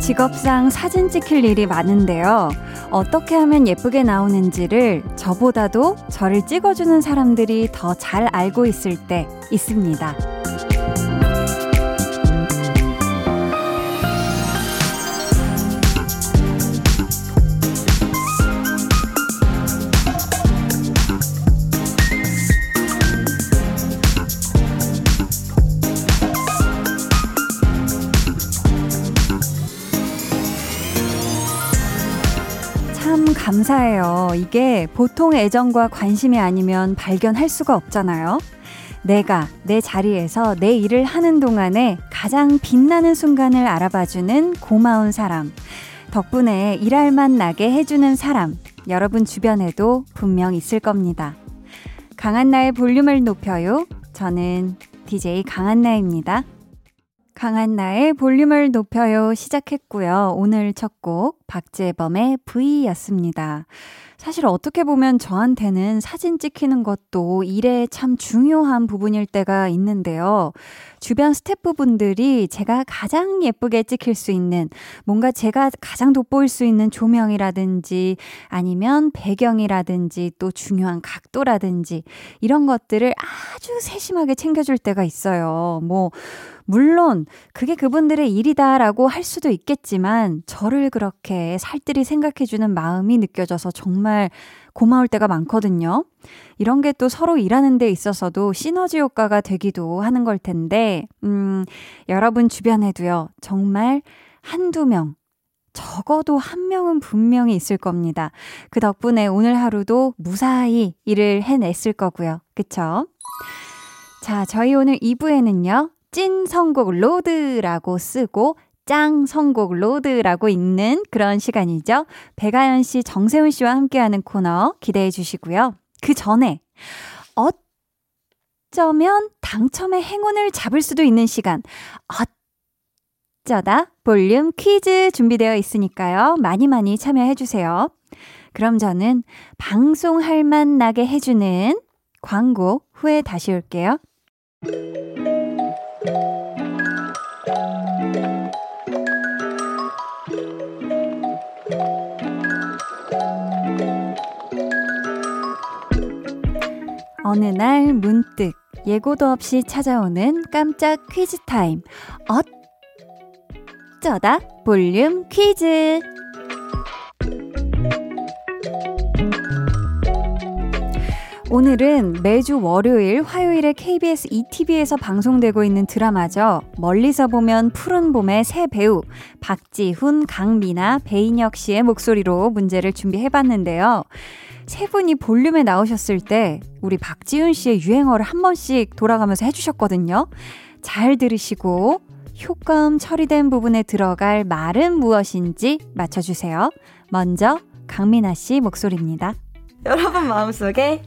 직업상 사진 찍힐 일이 많은데요. 어떻게 하면 예쁘게 나오는지를 저보다도 저를 찍어주는 사람들이 더 잘 알고 있을 때 있습니다. 감사해요. 이게 보통 애정과 관심이 아니면 발견할 수가 없잖아요. 내가 내 자리에서 내 일을 하는 동안에 가장 빛나는 순간을 알아봐주는 고마운 사람. 덕분에 일할 맛 나게 해주는 사람. 여러분 주변에도 분명 있을 겁니다. 강한나의 볼륨을 높여요. 저는 DJ 강한나입니다. 강한 나의 볼륨을 높여요 시작했고요. 오늘 첫 곡 박재범의 V였습니다. 사실 어떻게 보면 저한테는 사진 찍히는 것도 일에 참 중요한 부분일 때가 있는데요. 주변 스태프분들이 제가 가장 예쁘게 찍힐 수 있는 뭔가 제가 가장 돋보일 수 있는 조명이라든지 아니면 배경이라든지 또 중요한 각도라든지 이런 것들을 아주 세심하게 챙겨줄 때가 있어요. 뭐, 물론 그게 그분들의 일이다라고 할 수도 있겠지만 저를 그렇게 살뜰히 생각해주는 마음이 느껴져서 정말 고마울 때가 많거든요. 이런 게 또 서로 일하는 데 있어서도 시너지 효과가 되기도 하는 걸 텐데, 음, 여러분 주변에도요, 정말 한두 명, 적어도 한 명은 분명히 있을 겁니다. 그 덕분에 오늘 하루도 무사히 일을 해냈을 거고요. 그쵸? 자, 저희 오늘 2부에는요, 찐 선곡 road라고 쓰고 짱 선곡 road라고 읽는 그런 시간이죠. 배가연 씨, 정세훈 씨와 함께하는 코너 기대해 주시고요. 그 전에 어쩌면 당첨의 행운을 잡을 수도 있는 시간. 어쩌다 볼륨 퀴즈 준비되어 있으니까요. 많이 많이 참여해 주세요. 그럼 저는 방송할 만 나게 해주는 광고 후에 다시 올게요. 어느 날 문득 예고도 없이 찾아오는 깜짝 퀴즈 타임. 어쩌다 볼륨 퀴즈. 오늘은 매주 월요일, 화요일에 KBS 2TV에서 방송되고 있는 드라마죠. 멀리서 보면 푸른 봄의 세 배우, 박지훈, 강미나, 배인혁 씨의 목소리로 문제를 준비해봤는데요. 세 분이 볼륨에 나오셨을 때 우리 박지훈 씨의 유행어를 한 번씩 돌아가면서 해주셨거든요. 잘 들으시고 효과음 처리된 부분에 들어갈 말은 무엇인지 맞춰주세요. 먼저 강민아 씨 목소리입니다. 여러분 마음속에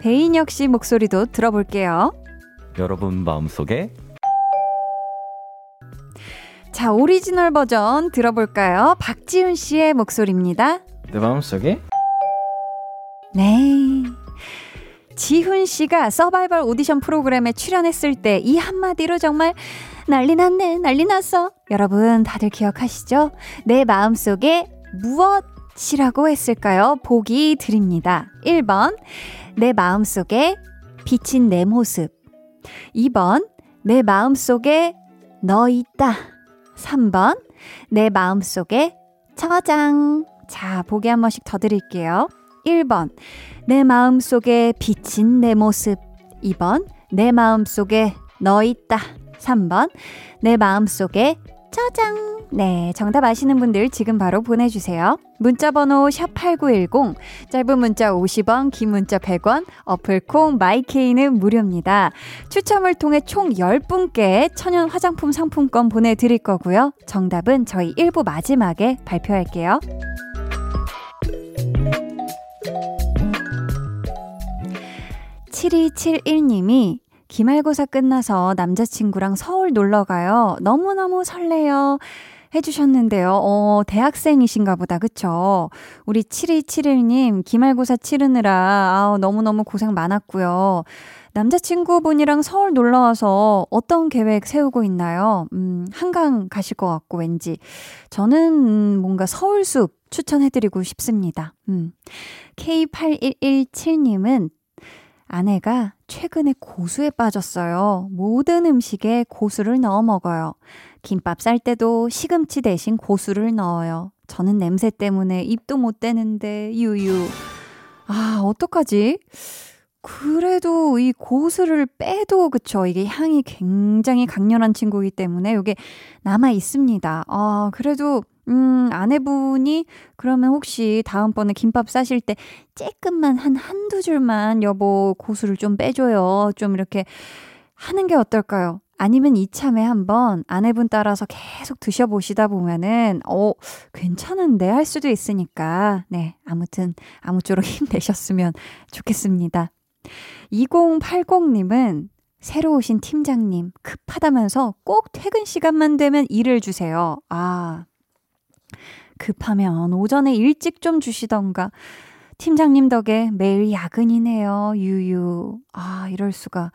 배인혁 씨 목소리도 들어볼게요. 여러분 마음속에 자, 오리지널 버전 들어볼까요? 박지훈 씨의 목소리입니다. 내 마음속에? 네. 지훈 씨가 서바이벌 오디션 프로그램에 출연했을 때 이 한마디로 정말 난리 났네, 난리 났어. 여러분 다들 기억하시죠? 내 마음속에 무엇이라고 했을까요? 보기 드립니다. 1번, 내 마음속에 비친 내 모습. 2번, 내 마음속에 너 있다. 3번, 내 마음속에 저장. 자, 보기 한 번씩 더 드릴게요. 1번, 내 마음 속에 비친 내 모습. 2번, 내 마음 속에 너 있다. 3번, 내 마음 속에 저장. 네, 정답 아시는 분들 지금 바로 보내주세요. 문자번호 샵8910, 짧은 문자 50원, 긴 문자 100원, 어플콩, 마이케이는 무료입니다. 추첨을 통해 총 10분께 천연 화장품 상품권 보내드릴 거고요. 정답은 저희 1부 마지막에 발표할게요. 7271님이 기말고사 끝나서 남자친구랑 서울 놀러 가요. 너무너무 설레요. 해주셨는데요. 어, 대학생이신가 보다. 그쵸? 우리 7271님, 기말고사 치르느라, 아우, 너무너무 고생 많았고요. 남자친구분이랑 서울 놀러 와서 어떤 계획 세우고 있나요? 음, 한강 가실 것 같고, 왠지. 저는 뭔가 서울숲 추천해드리고 싶습니다. 음. K8117님은 아내가 최근에 고수에 빠졌어요. 모든 음식에 고수를 넣어 먹어요. 김밥 쌀 때도 시금치 대신 고수를 넣어요. 저는 냄새 때문에 입도 못 대는데, 유유. 아, 어떡하지? 그래도 이 고수를 빼도, 그쵸. 이게 향이 굉장히 강렬한 친구이기 때문에 이게 남아 있습니다. 아, 그래도 음, 아내분이 그러면 혹시 다음번에 김밥 싸실 때 쬐끔만 한 한두 줄만 여보 고수를 좀 빼줘요. 좀 이렇게 하는 게 어떨까요? 아니면 이참에 한번 아내분 따라서 계속 드셔보시다 보면은, 어, 괜찮은데 할 수도 있으니까, 네. 아무튼, 아무쪼록 힘내셨으면 좋겠습니다. 2080님은 새로 오신 팀장님, 급하다면서 꼭 퇴근 시간만 되면 일을 주세요. 아, 급하면 오전에 일찍 좀 주시던가. 팀장님 덕에 매일 야근이네요. 유유. 아, 이럴 수가.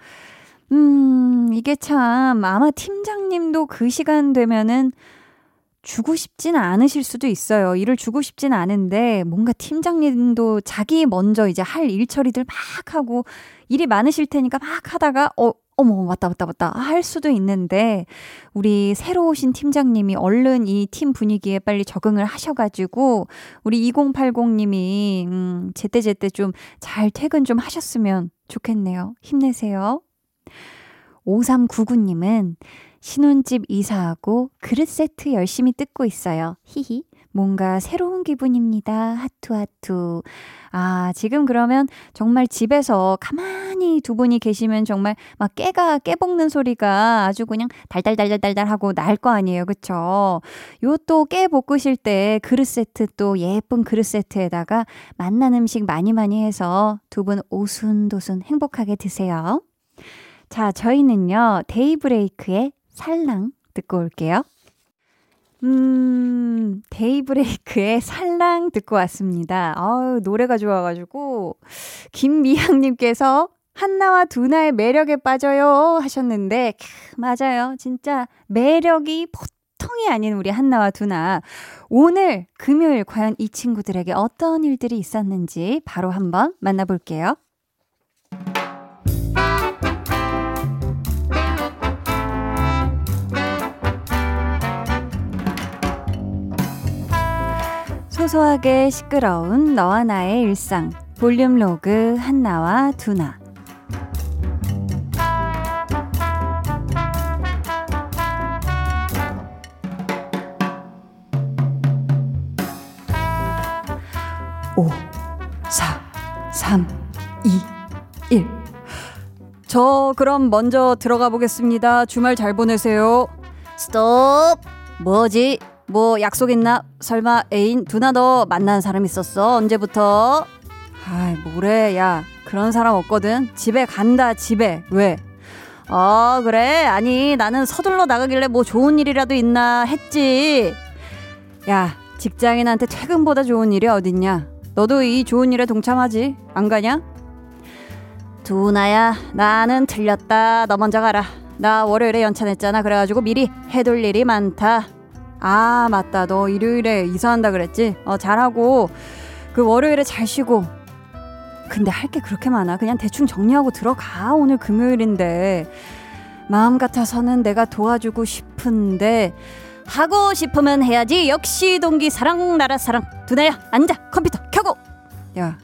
음, 이게 참, 아마 팀장님도 그 시간 되면은 주고 싶진 않으실 수도 있어요. 일을 주고 싶진 않은데, 뭔가 팀장님도 자기 먼저 이제 할 일 처리들 막 하고, 일이 많으실 테니까 막 하다가, 어, 어머, 맞다, 맞다, 맞다. 할 수도 있는데, 우리 새로 오신 팀장님이 얼른 이 팀 분위기에 빨리 적응을 하셔가지고, 우리 2080님이, 음, 제때제때 좀 잘 퇴근 좀 하셨으면 좋겠네요. 힘내세요. 5399님은 신혼집 이사하고 그릇 세트 열심히 뜯고 있어요. 히히. 뭔가 새로운 기분입니다. 하투 하투. 아, 지금 그러면 정말 집에서 가만히 두 분이 계시면 정말 막 깨가 깨볶는 소리가 아주 그냥 달달달달달달 하고 날 거 아니에요. 그쵸? 요 또 깨 볶으실 때 그릇 세트 또 예쁜 그릇 세트에다가 맛난 음식 많이 많이 해서 두 분 오순도순 행복하게 드세요. 자, 저희는요, 데이브레이크의 살랑 듣고 올게요. 음, 데이브레이크의 살랑 듣고 왔습니다. 아우, 노래가 좋아가지고, 김미향님께서 한나와 두나의 매력에 빠져요 하셨는데, 캬, 맞아요. 진짜 매력이 보통이 아닌 우리 한나와 두나. 오늘 금요일 과연 이 친구들에게 어떤 일들이 있었는지 바로 한번 만나볼게요. 소소하게 시끄러운 너와 나의 일상 볼륨 로그 한나와 두나 오, 사, 삼, 이, 일. 저 그럼 먼저 들어가 보겠습니다. 주말 잘 보내세요. 스톱. 뭐지? 뭐 약속 있나? 설마 애인 두나 너 만난 사람 있었어? 언제부터? 아이 뭐래. 야 그런 사람 없거든. 집에 간다 집에. 왜? 어 그래. 아니 나는 서둘러 나가길래 뭐 좋은 일이라도 있나 했지. 야 직장인한테 퇴근보다 좋은 일이 어딨냐? 너도 이 좋은 일에 동참하지? 안 가냐? 두나야 나는 틀렸다. 너 먼저 가라. 나 월요일에 연차 냈잖아. 그래가지고 미리 해둘 일이 많다 아, 맞다. 너 일요일에 이사한다 그랬지? 어, 잘하고, 그 월요일에 잘 쉬고. 근데 할 게 그렇게 많아. 그냥 대충 정리하고 들어가. 오늘 금요일인데. 마음 같아서는 내가 도와주고 싶은데, 하고 싶으면 해야지. 역시 동기 사랑, 나라 사랑. 두나야, 앉아. 컴퓨터 켜고. 야.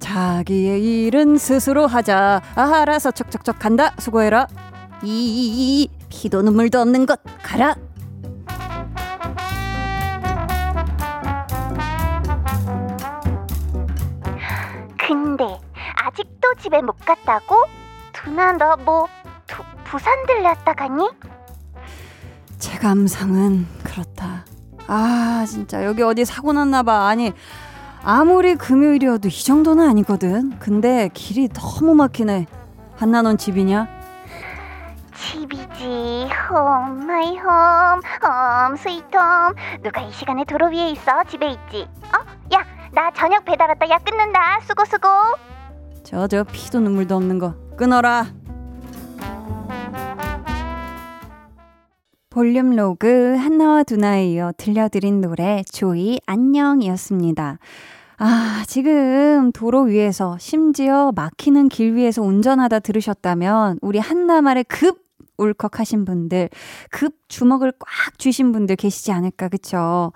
자기의 일은 스스로 하자. 아, 알아서 척척척 간다. 수고해라. 이, 이, 이, 피도 눈물도 없는 것. 가라. 집에 못 갔다고? 두나 너 뭐 부산 들렸다 가니? 제 감상은 그렇다. 아 진짜 여기 어디 사고 났나 봐. 아니 아무리 금요일이어도 이 정도는 아니거든. 근데 길이 너무 막히네. 한나 넌 집이냐? 집이지. home, my home, home, sweet home. 누가 이 시간에 도로 위에 있어? 집에 있지. 어? 야, 나 저녁 배달 왔다. 야, 끊는다. 수고, 수고. 저 저 피도 눈물도 없는 거 끊어라. 볼륨 로그 한나와 두나에 이어 들려드린 노래 조이 안녕이었습니다. 아, 지금 도로 위에서 심지어 막히는 길 위에서 운전하다 들으셨다면 우리 한나말에 급 울컥하신 분들, 급 주먹을 꽉 쥐신 분들 계시지 않을까, 그쵸?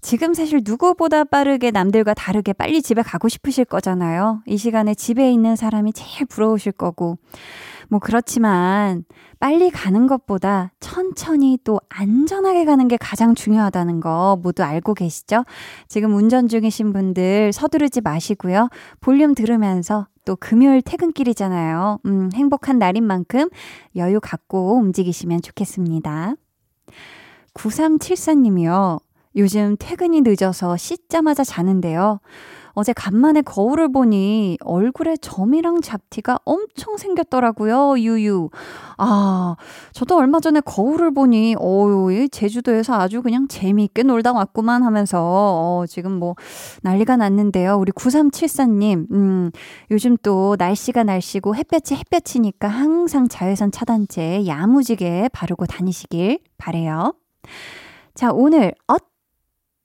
지금 사실 누구보다 빠르게 남들과 다르게 빨리 집에 가고 싶으실 거잖아요. 이 시간에 집에 있는 사람이 제일 부러우실 거고. 뭐 그렇지만 빨리 가는 것보다 천천히 또 안전하게 가는 게 가장 중요하다는 거 모두 알고 계시죠? 지금 운전 중이신 분들 서두르지 마시고요. 볼륨 들으면서 또 금요일 퇴근길이잖아요. 음, 행복한 날인 만큼 여유 갖고 움직이시면 좋겠습니다. 9374님이요. 요즘 퇴근이 늦어서 씻자마자 자는데요. 어제 간만에 거울을 보니 얼굴에 점이랑 잡티가 엄청 생겼더라고요. 유유. 아, 저도 얼마 전에 거울을 보니 어유, 제주도에서 아주 그냥 재미있게 놀다 왔구만 하면서 어, 지금 뭐 난리가 났는데요. 우리 9374님. 음, 요즘 또 날씨가 날씨고 햇볕이 햇볕이니까 항상 자외선 차단제 야무지게 바르고 다니시길 바래요. 자, 오늘 어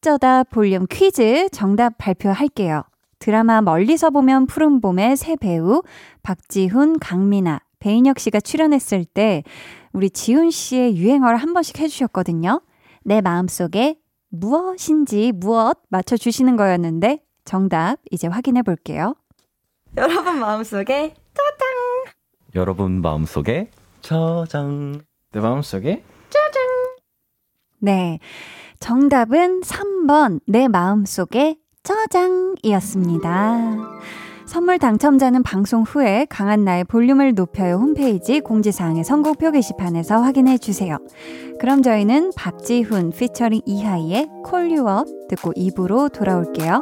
쩌다 볼륨 퀴즈 정답 발표할게요. 드라마 멀리서 보면 푸른 봄의 새 배우 박지훈, 강민아, 배인혁 씨가 출연했을 때 우리 지훈 씨의 유행어를 한 번씩 해주셨거든요. 내 마음속에 무엇인지 무엇 맞춰주시는 거였는데 정답 이제 확인해 볼게요. 여러분 마음속에 여러분 마음속에 저장. 내 마음속에 네. 정답은 3번 내 마음속에 저장이었습니다. 선물 당첨자는 방송 후에 강한나의 볼륨을 높여요 홈페이지 공지사항의 선곡표 게시판에서 확인해 주세요. 그럼 저희는 박지훈 피처링 이하이의 Up 듣고 입으로 돌아올게요.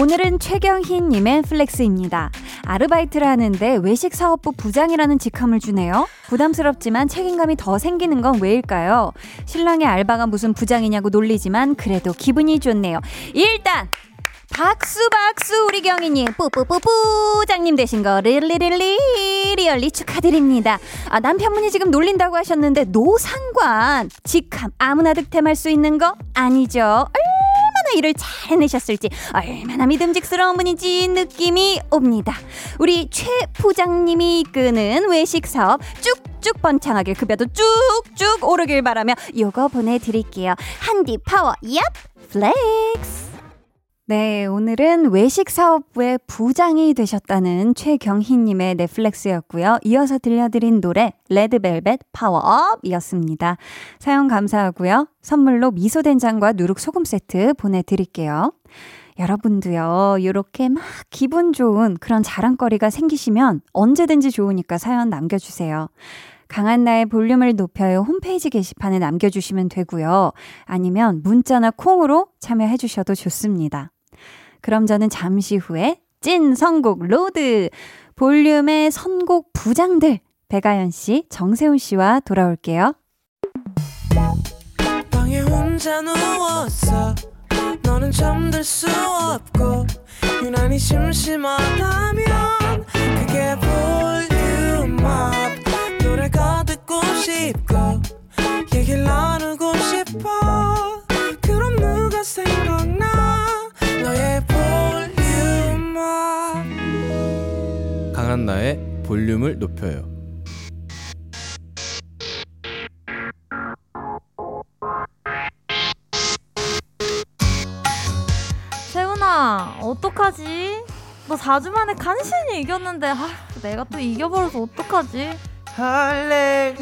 오늘은 최경희 님의 flex입니다. 아르바이트를 하는데 외식 사업부 부장이라는 직함을 주네요. 부담스럽지만 책임감이 더 생기는 건 왜일까요? 신랑의 알바가 무슨 부장이냐고 놀리지만 그래도 기분이 좋네요. 일단 박수 박수 우리 경희님 뿌뿌뿌 부장님 되신 거 릴리릴리 really 축하드립니다. 아 남편분이 지금 놀린다고 하셨는데 노상관 직함 아무나 득템할 수 있는 거 아니죠? 얼마나 일을 잘 해내셨을지 얼마나 믿음직스러운 분인지 느낌이 옵니다. 우리 최 부장님이 이끄는 외식 사업 쭉쭉 번창하길 급여도 쭉쭉 오르길 바라며 요거 보내드릴게요. 한디 파워 얍 flex. 네, 오늘은 외식 사업부의 부장이 되셨다는 최경희님의 넷flex였고요. 이어서 들려드린 노래 레드벨벳 파워업이었습니다. 사연 감사하고요. 선물로 미소된장과 누룩소금 세트 보내드릴게요. 여러분도요, 이렇게 막 기분 좋은 그런 자랑거리가 생기시면 언제든지 좋으니까 사연 남겨주세요. 강한나의 볼륨을 높여요 홈페이지 게시판에 남겨주시면 되고요. 아니면 문자나 콩으로 참여해주셔도 좋습니다. 그럼 저는 잠시 후에 찐 선곡 road 볼륨의 선곡 부장들 배가연 씨, 정세훈 씨와 돌아올게요. 얘기를 나누고 싶어. 그럼 누가 생나 의 볼륨을 높여요. 세훈아, 어떡하지? 너 4주 만에 간신히 이겼는데, 아, 내가 또 이겨버려서 어떡하지? 헐레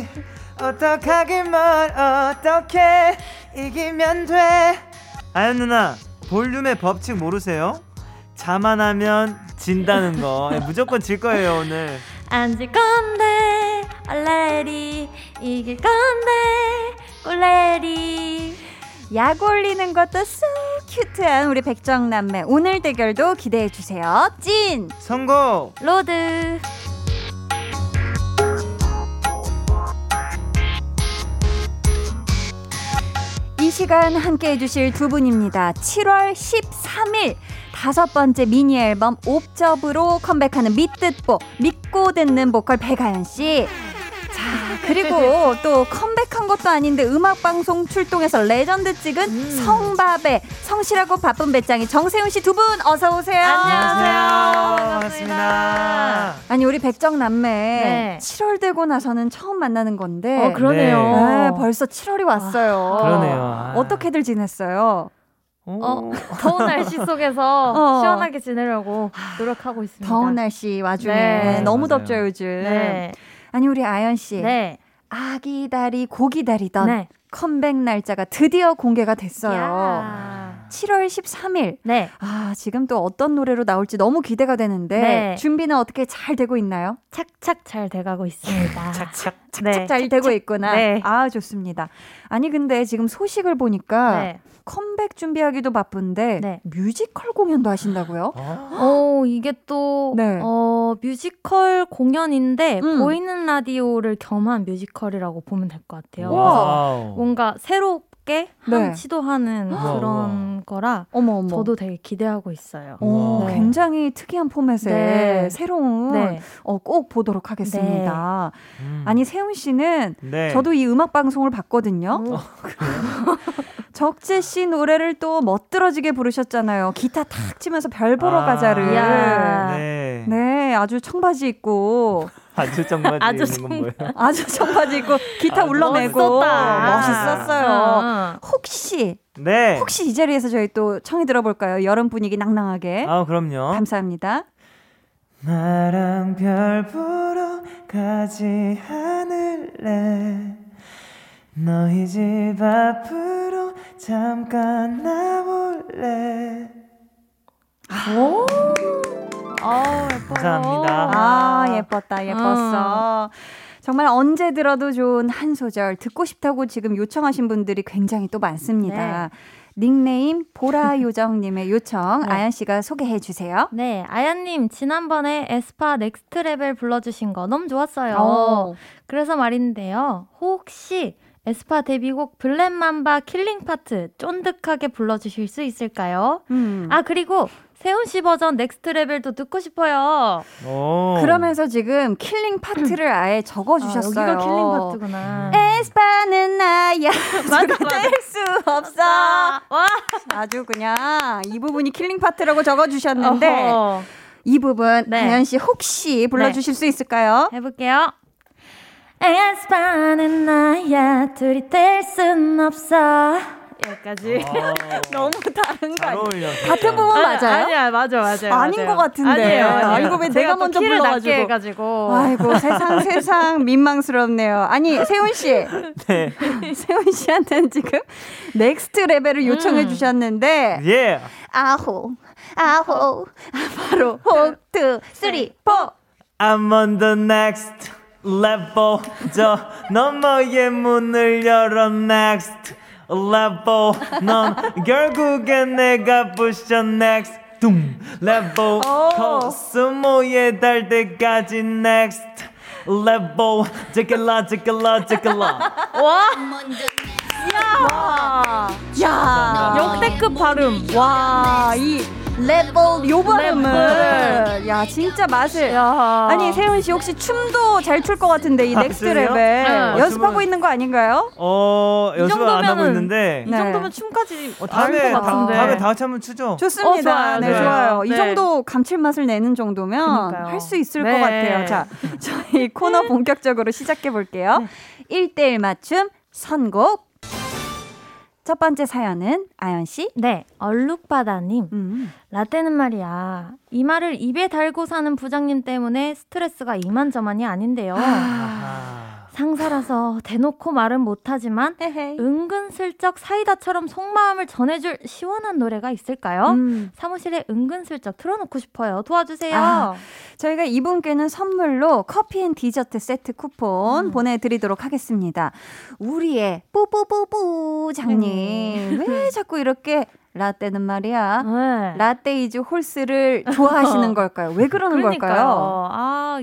어떡하기만 어떻게 이기면 돼 아연 누나 볼륨의 법칙 모르세요? 자만하면 진다는 거 예, 무조건 질 거예요 오늘 안 질 건데, 얼레리, 이길 건데, 꼴레리. 약 올리는 것도 쏙 cute한 우리 백정남매 오늘 대결도 기대해 주세요. 찐! 선곡 road. 이 시간 함께 해주실 두 분입니다. 7월 13일 다섯 번째 미니 앨범 Observe로 컴백하는 믿듣보 믿고 듣는 보컬 백아연 씨. 자 그리고 또 컴백한 것도 아닌데 음악 방송 출동해서 레전드 찍은 성바베 성실하고 바쁜 베짱이 정세운 씨 두 분 어서 오세요. 안녕하세요. 반갑습니다 아니 우리 백정 남매 네. 7월 되고 나서는 처음 만나는 건데. 어, 그러네요. 네, 벌써 7월이 왔어요. 그러네요. 아. 어떻게들 지냈어요? 어, 더운 날씨 속에서 어. 시원하게 지내려고 노력하고 있습니다. 더운 날씨 와중에 네. 너무 맞아요. 덥죠 요즘. 네. 아니 우리 아연 씨 네. 아기 다리 고기 다리던 네. 컴백 날짜가 드디어 공개가 됐어요. 야. 7월 13일. 네. 아 지금 또 어떤 노래로 나올지 너무 기대가 되는데 네. 준비는 어떻게 잘 되고 있나요? 착착 잘 돼가고 있습니다. 착착 네. 잘 되고 있구나. 네. 아 좋습니다. 아니 근데 지금 소식을 보니까 네. 컴백 준비하기도 바쁜데 네. 뮤지컬 공연도 하신다고요? 어, 이게 또, 네. 어, 뮤지컬 공연인데, 음. 보이는 라디오를 겸한 뮤지컬이라고 보면 될 것 같아요. 뭔가 새 롭게 한 네. 시도하는 우와, 그런 거라, 어머 어머. 저도 되게 기대하고 있어요. 오, 네. 굉장히 특이한 포맷의 네. 새로운 네. 어, 꼭 보도록 하겠습니다. 음. 아니 세훈 씨는 네. 저도 이 음악 방송을 봤거든요. 오. 적재 씨 노래를 또 멋들어지게 부르셨잖아요. 기타 탁 치면서 별 보러 아, 가자를. 네. 네, 아주 청바지 입고 아주 정말 아주 있는 건 뭐예요? 아주 청바지 입고 기타 아, 울러내고 멋있었다. 멋있었어요. 어. 혹시 네. 혹시 이 자리에서 저희 또 청해 들어볼까요? 여름 분위기 낭낭하게. 아 그럼요. 감사합니다. 나랑 별 보러 가지 않을래 너희 집 앞으로 잠깐 나올래 오. 아, 예뻐요. 감사합니다. 아, 예뻤다, 예뻤어. 정말 언제 들어도 좋은 한 소절 듣고 싶다고 지금 요청하신 분들이 굉장히 또 많습니다. 닉네임 보라요정님의 요청 네. 아연 씨가 소개해 주세요. 네, 아연님, 지난번에 에스파 Next Level 불러주신 거 너무 좋았어요. 어. 그래서 말인데요. 혹시 에스파 데뷔곡 Black Mamba killing part 쫀득하게 불러주실 수 있을까요? 음. 아, 그리고 세운 씨 버전 Next Level도 듣고 싶어요. 오. 그러면서 지금 killing part를 아예 적어 주셨어요. 아, 여기가 killing part구나. 에스파는 나야. 맞아, 될 수 없어. 와. 아주 그냥 이 부분이 killing part라고 적어 주셨는데 어허. 이 부분 네. 아연 씨 혹시 불러 주실 수 있을까요? 해볼게요. 에스파는 나야 둘이 될순 없어. 여기까지. 너무 다른 거? 어울려. 같은 부분 맞아요? 아니야, 맞아, 맞아요. 아닌 맞아요. 것 같은데. 아니에요, 아, 아니에요. 이거 왜 제가 내가 또 먼저 키를 불러가지고. 낮게 해가지고. 아이고 세상 세상 민망스럽네요. 아니 세운 씨, 네. 세운 씨한테는 지금 Next Level을 요청해 음. 주셨는데 예. 아호 아호 바로 one two three four. I'm on the next level. 저 너머의 문을 열어 next level. 널 결국엔 내가 부셔 next. 둠 level. KOSMO에 닿을 때까지 next level. 제껴라 제껴라 제껴라. 야 역대급 발음. 와, 이 레벨 요 발음을. 야 진짜 맛을. 야. 아니 세운 씨 혹시 춤도 잘 출 것 같은데 이 아, Next? Level 네. 연습하고 춤은- 있는 거 아닌가요? 어이 연습을 안 하고 있는데 이 네. 정도면 춤까지 어, 다음에 다, 같은데. 다음에 다 같이 한번 추죠. 좋습니다. 어, 좋아요, 네, 좋아요. 좋아요. 이 네. 정도 감칠맛을 내는 정도면. 할 수 있을 네. 것 같아요. 자, 저희 코너 본격적으로 시작해 볼게요. 일 1대1 맞춤 선곡. 첫 번째 사연은 아연 씨. 네, 얼룩바다님. 음. 라떼는 말이야. 이 말을 입에 달고 사는 부장님 때문에 스트레스가 이만저만이 아닌데요. 아하. 상사라서 대놓고 말은 못하지만. 은근슬쩍 사이다처럼 속마음을 전해줄 시원한 노래가 있을까요? 음. 사무실에 은근슬쩍 틀어놓고 싶어요. 도와주세요. 아, 저희가 이분께는 선물로 커피 and 디저트 세트 쿠폰 음. 보내드리도록 하겠습니다. 우리의 뿌뿌뿌뿌 장님. 왜 자꾸 이렇게 라떼는 말이야. 네. Latte is horse를 좋아하시는 걸까요? 왜 그러는 그러니까요. 걸까요? 아,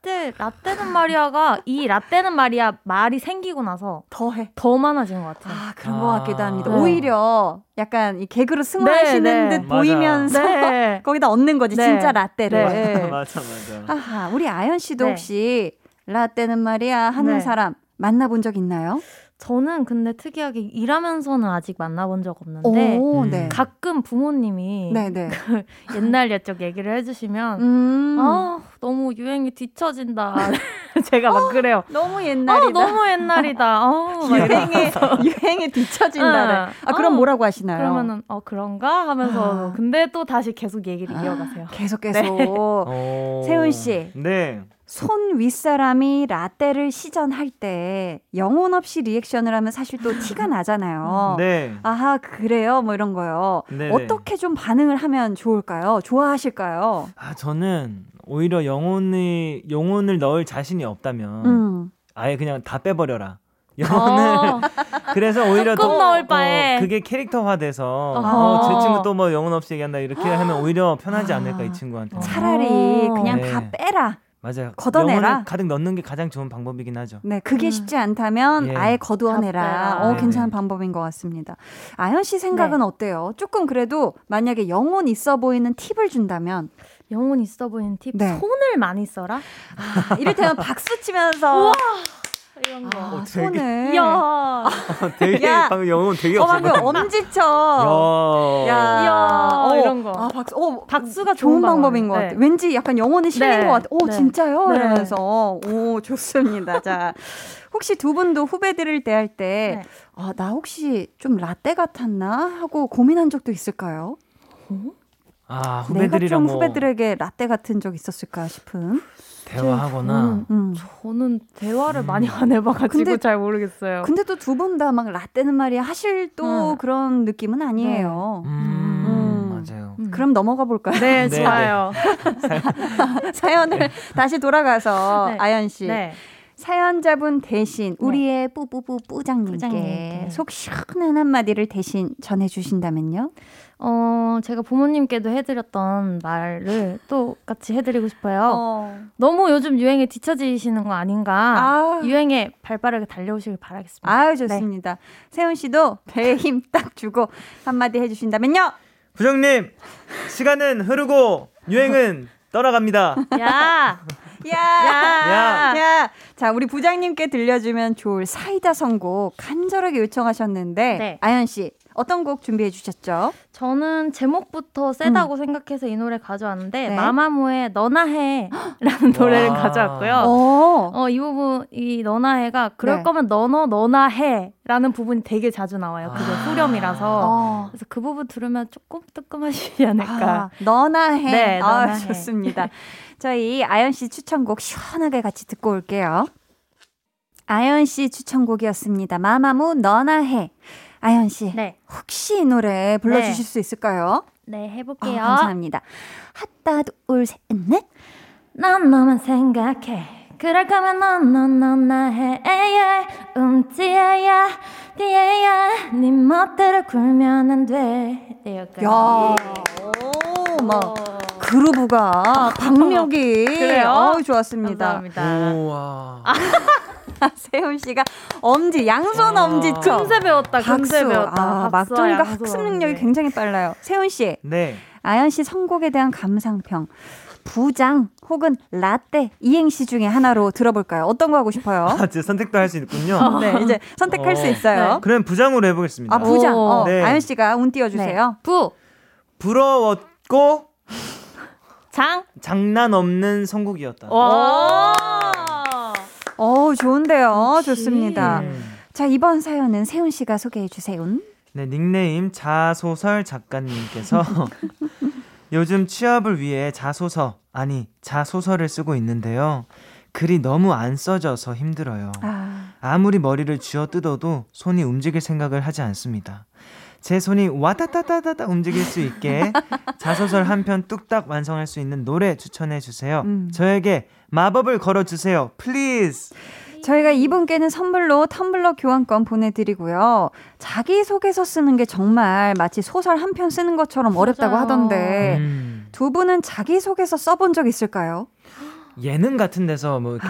이때 라떼는 말이야가 이 라떼는 말이야 말이 생기고 나서 더해. 더 많아진 것 같아요. 아, 그런 아. 것 같기도 합니다. 네. 오히려 약간 이 개그로 승화하시는 네, 네. 듯 맞아. 보이면서 네. 거기다 얻는 거지, 네. 진짜 라떼를. 네. 맞아 맞아. 아하, 우리 아연 씨도 네. 혹시 라떼는 말이야 하는 네. 사람 만나본 적 있나요? 저는 근데 특이하게 일하면서는 아직 만나본 적 없는데 오, 음. 네. 가끔 부모님이 네네. 옛날 옛적 얘기를 해주시면 음. 아 너무 유행이 뒤처진다. 제가 막 그래요. 너무 아 옛날이다. 너무 옛날이다. 어, 막 유행에 유행에 뒤처진다를. 응. 아 그럼 어, 뭐라고 하시나요? 그러면은 어 그런가 하면서 아. 근데 또 다시 계속 얘기를 이어가세요. 계속 계속. 어... 세훈 씨. 네. 손 윗사람이 라떼를 시전할 때 영혼 없이 리액션을 하면 사실 또 티가 나잖아요. 네. 아하 그래요 뭐 이런 거요. 네네. 어떻게 좀 반응을 하면 좋을까요? 좋아하실까요? 아 저는 오히려 영혼이 영혼을 넣을 자신이 없다면 음. 아예 그냥 다 빼버려라. 영혼을 어, 그래서 오히려 더, 넣을 바에. 어, 그게 캐릭터화돼서. 어, 제 친구 또 뭐 영혼 없이 얘기한다 이렇게 하면 오히려 편하지 않을까 이 친구한테. 차라리 어. 그냥 네. 다 빼라. 맞아요. 걷어내라. 영혼을 가득 넣는 게 가장 좋은 방법이긴 하죠. 네, 그게 음. 쉽지 않다면 예. 아예 다 거두어내라. 어, 네네. 괜찮은 방법인 것 같습니다. 아연 씨 생각은 네. 어때요? 조금 그래도 만약에 영혼 있어 보이는 팁을 준다면 영혼 있어 보이는 팁. 네. 손을 많이 써라. 아, 이를테면 박수 치면서 이런 거. 아, 어, 되게- 손을 이야. 되게 야. 방금 영혼 되게 어, 없어 방금 보여. 엄지쳐. 야. 이야, 어, 이런 거. 아, 박수. 어, 박수가 좋은 방법인 것 방법이에요. 같아. 왠지 약간 영혼이 실린 네. 것 같아. 오, 네. 진짜요? 네. 이러면서. 오, 좋습니다. 자, 혹시 두 분도 후배들을 대할 때, 네. 아, 나 혹시 좀 라떼 같았나? 하고 고민한 적도 있을까요? 아 내가 후배들이랑 좀뭐 후배들에게 라떼 같은 적 있었을까 싶은. 대화하거나 음. 저는 대화를 많이 안 해봐가지고 근데- 잘 모르겠어요. 근데 또 두 분 다 막 라떼는 말이야 하실 또 음. 그런 느낌은 아니에요. 음, 음. 맞아요. 음. 그럼 넘어가 볼까요? 네, 네, 좋아요. 사연을 다시 돌아가서 네. 아연 씨. 네. 사연자분 대신 우리의 뿌뿌뿌 뿌장님께. 속 시원한 한마디를 대신 전해주신다면요? 어, 제가 부모님께도 해드렸던 말을 똑같이 해드리고 싶어요. 너무 요즘 유행에 뒤처지시는 거 아닌가. 아, 유행에 발 빠르게 달려오시길 바라겠습니다. 아유 좋습니다. 세훈 씨도 배에 힘 딱 주고 한마디 해주신다면요? 부장님 시간은 흐르고 유행은 떠나갑니다. 야! 야, 야! 야, 자 우리 부장님께 들려주면 좋을 사이다 선곡 간절하게 요청하셨는데 네. 아연 씨 어떤 곡 준비해 주셨죠? 저는 제목부터 세다고 생각해서 이 노래 가져왔는데 네. 마마무의 너나 해라는 노래를 와. 가져왔고요. 어, 어, 이 부분, 이 너나 해가 그럴 네. 거면 너너 너나 해라는 부분이 되게 자주 나와요. 그게 아. 후렴이라서. 어. 그래서 그 부분 들으면 조금 뜨끔하시지 않을까. 아, 너나 해. 네, 아, 너나 해. 좋습니다. 저희 아연 씨 추천곡 시원하게 같이 듣고 올게요. 아연 씨 추천곡이었습니다. 마마무 너나 해. 아연 씨, 네. 혹시 이 노래 불러주실 수 있을까요? 네, 아, 해볼게요. 감사합니다. 핫다 둘, 셋, 넷. 난 너만 생각해. 그럴 거면 넌넌 너나 해. 에예. 음지에야, 뒤에야. 네 멋대로 굴면 안 돼. 네, 여기까지. 야, 오, 막 그루브가 박력이. 그래요? 어우, 좋았습니다. 감사합니다. 우와. 세훈 씨가 엄지, 양손 아. 엄지척. 금세 배웠다. 금세 박수. 배웠다. 아, 막둥이가 학습 능력이 엄지. 굉장히 빨라요. 세훈 씨, 네. 아연 씨 선곡에 대한 감상평. 부장 혹은 라떼 이행시 중에 하나로 들어볼까요? 어떤 거 하고 싶어요? 아, 제 선택도 할 수 있군요. 네, 이제 선택할 어. 수 있어요. 그럼 부장으로 해보겠습니다. 아, 부장. 오. 어, 네. 아연 씨가 운 띄워주세요. 부, 부러웠고 장, 장난 없는 선곡이었다. 와. 어, 좋은데요. 좋습니다. 음. 자, 이번 사연은 세훈 씨가 소개해 주세요. 네, 닉네임 자소설 작가님께서 요즘 취업을 위해 자소서, 아니, 자소서를 쓰고 있는데요. 글이 너무 안 써져서 힘들어요. 아, 아무리 머리를 쥐어 뜯어도 손이 움직일 생각을 하지 않습니다. 제 손이 와다다다다다 움직일 수 있게 자소설 한 편 뚝딱 완성할 수 있는 노래 추천해 주세요. 음. 저에게 마법을 걸어 주세요. please. 저희가 이분께는 선물로 텀블러 교환권 보내드리고요. 자기소개서 쓰는 게 정말 마치 소설 한 편 쓰는 것처럼 어렵다고 맞아요. 하던데 음. 두 분은 자기소개서 써본 적 있을까요? 예능 같은 데서 뭐 이렇게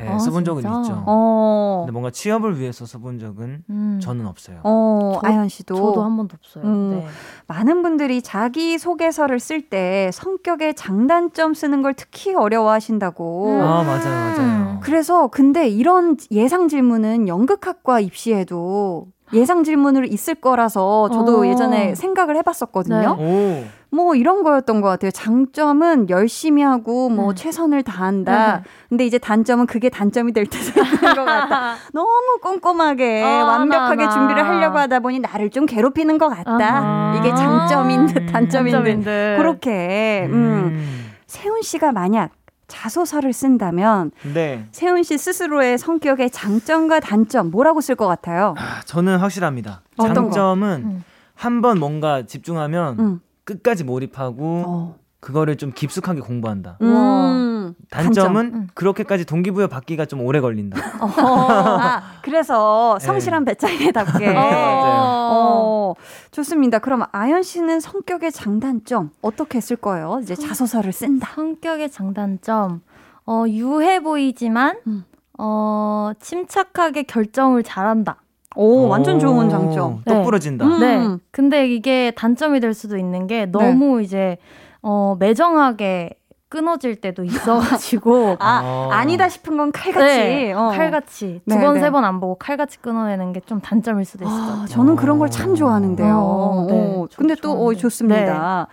예, 아, 써본 적은 진짜? 있죠. 어, 근데 뭔가 취업을 위해서 써본 적은 음. 저는 없어요. 어, 저- 아연 씨도. 저도 한 번도 없어요. 음. 네. 많은 분들이 자기 소개서를 쓸 때 성격의 장단점 쓰는 걸 특히 어려워하신다고. 음. 아 맞아요, 맞아요. 그래서 근데 이런 예상 질문은 연극학과 입시에도 예상 질문으로 있을 거라서 저도 어. 예전에 생각을 해봤었거든요. 네. 오, 뭐 이런 거였던 것 같아요. 장점은 열심히 하고 뭐 음. 최선을 다한다. 네. 근데 이제 단점은 그게 단점이 될 때도 있는 것 같다. 너무 꼼꼼하게 어, 완벽하게 하나하나. 준비를 하려고 하다 보니 나를 좀 괴롭히는 것 같다. 아하. 이게 장점인 듯 음. 단점인 듯 단점인 듯. 그렇게. 음. 음. 세훈 씨가 만약 자소서를 쓴다면 네. 세훈 씨 스스로의 성격의 장점과 단점 뭐라고 쓸 것 같아요? 아, 저는 확실합니다. 장점은 음. 한번 뭔가 집중하면 음. 끝까지 몰입하고 어. 그거를 좀 깊숙하게 공부한다. 음. 단점은 음. 그렇게까지 동기부여 받기가 좀 오래 걸린다. 어. 아, 그래서 네. 성실한 배짱이답게. 맞아요. 어, 좋습니다. 그럼 아연 씨는 성격의 장단점 어떻게 쓸 거예요? 이제 자소서를 쓴다. 성격의 장단점. 어, 유해 보이지만 음. 어, 침착하게 결정을 잘한다. 오, 완전 오, 좋은 장점. 네. 똑 부러진다. 음. 네. 근데 이게 단점이 될 수도 있는 게 너무 이제 어, 매정하게 끊어질 때도 있어가지고 아, 어. 아니다 싶은 건 칼같이. 네, 어. 칼같이 네, 두번 네. 세번 안 보고 칼같이 끊어내는 게 좀 단점일 수도 있어요. 아, 저는 그런 걸 참 좋아하는데요. 어, 네. 어, 저도 근데 또 어, 좋아하는데. 좋습니다.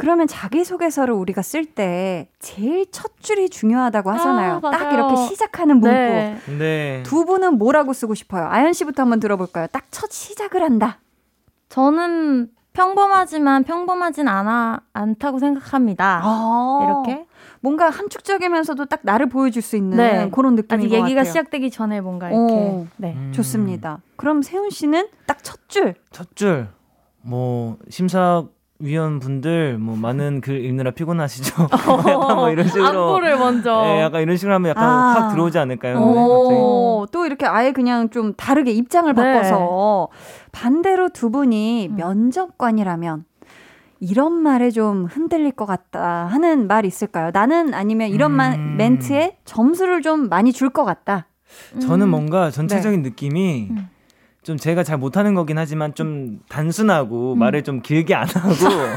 그러면 자기소개서를 우리가 쓸 때 제일 첫 줄이 중요하다고 하잖아요. 아, 딱. 이렇게 시작하는 문구. 네. 네. 두 분은 뭐라고 쓰고 싶어요? 아연 씨부터 한번 들어볼까요? 딱 첫 시작을 한다. 저는 평범하지만 평범하진 않아 않다고 생각합니다. 아, 이렇게 뭔가 함축적이면서도 딱 나를 보여줄 수 있는 네. 그런 느낌인 아직 것 얘기가 같아요. 시작되기 전에 뭔가 이렇게 오. 네. 음. 좋습니다. 그럼 세훈 씨는 딱 첫 줄. 첫 줄. 뭐 심사 위원 분들 뭐 많은 글 읽느라 피곤하시죠? 약간 뭐 이런 식으로. 안보를 먼저 네, 약간 이런 식으로 하면 약간 아. 확 들어오지 않을까요? 오, 또 이렇게 아예 그냥 좀 다르게 입장을 네. 바꿔서 반대로 두 분이 음. 면접관이라면 이런 말에 좀 흔들릴 것 같다 하는 말 있을까요? 나는 아니면 이런 마- 음. 멘트에 점수를 좀 많이 줄 것 같다. 저는 음. 뭔가 전체적인 느낌이 음. 좀 제가 잘 못하는 거긴 하지만 좀 단순하고 음. 말을 좀 길게 안 하고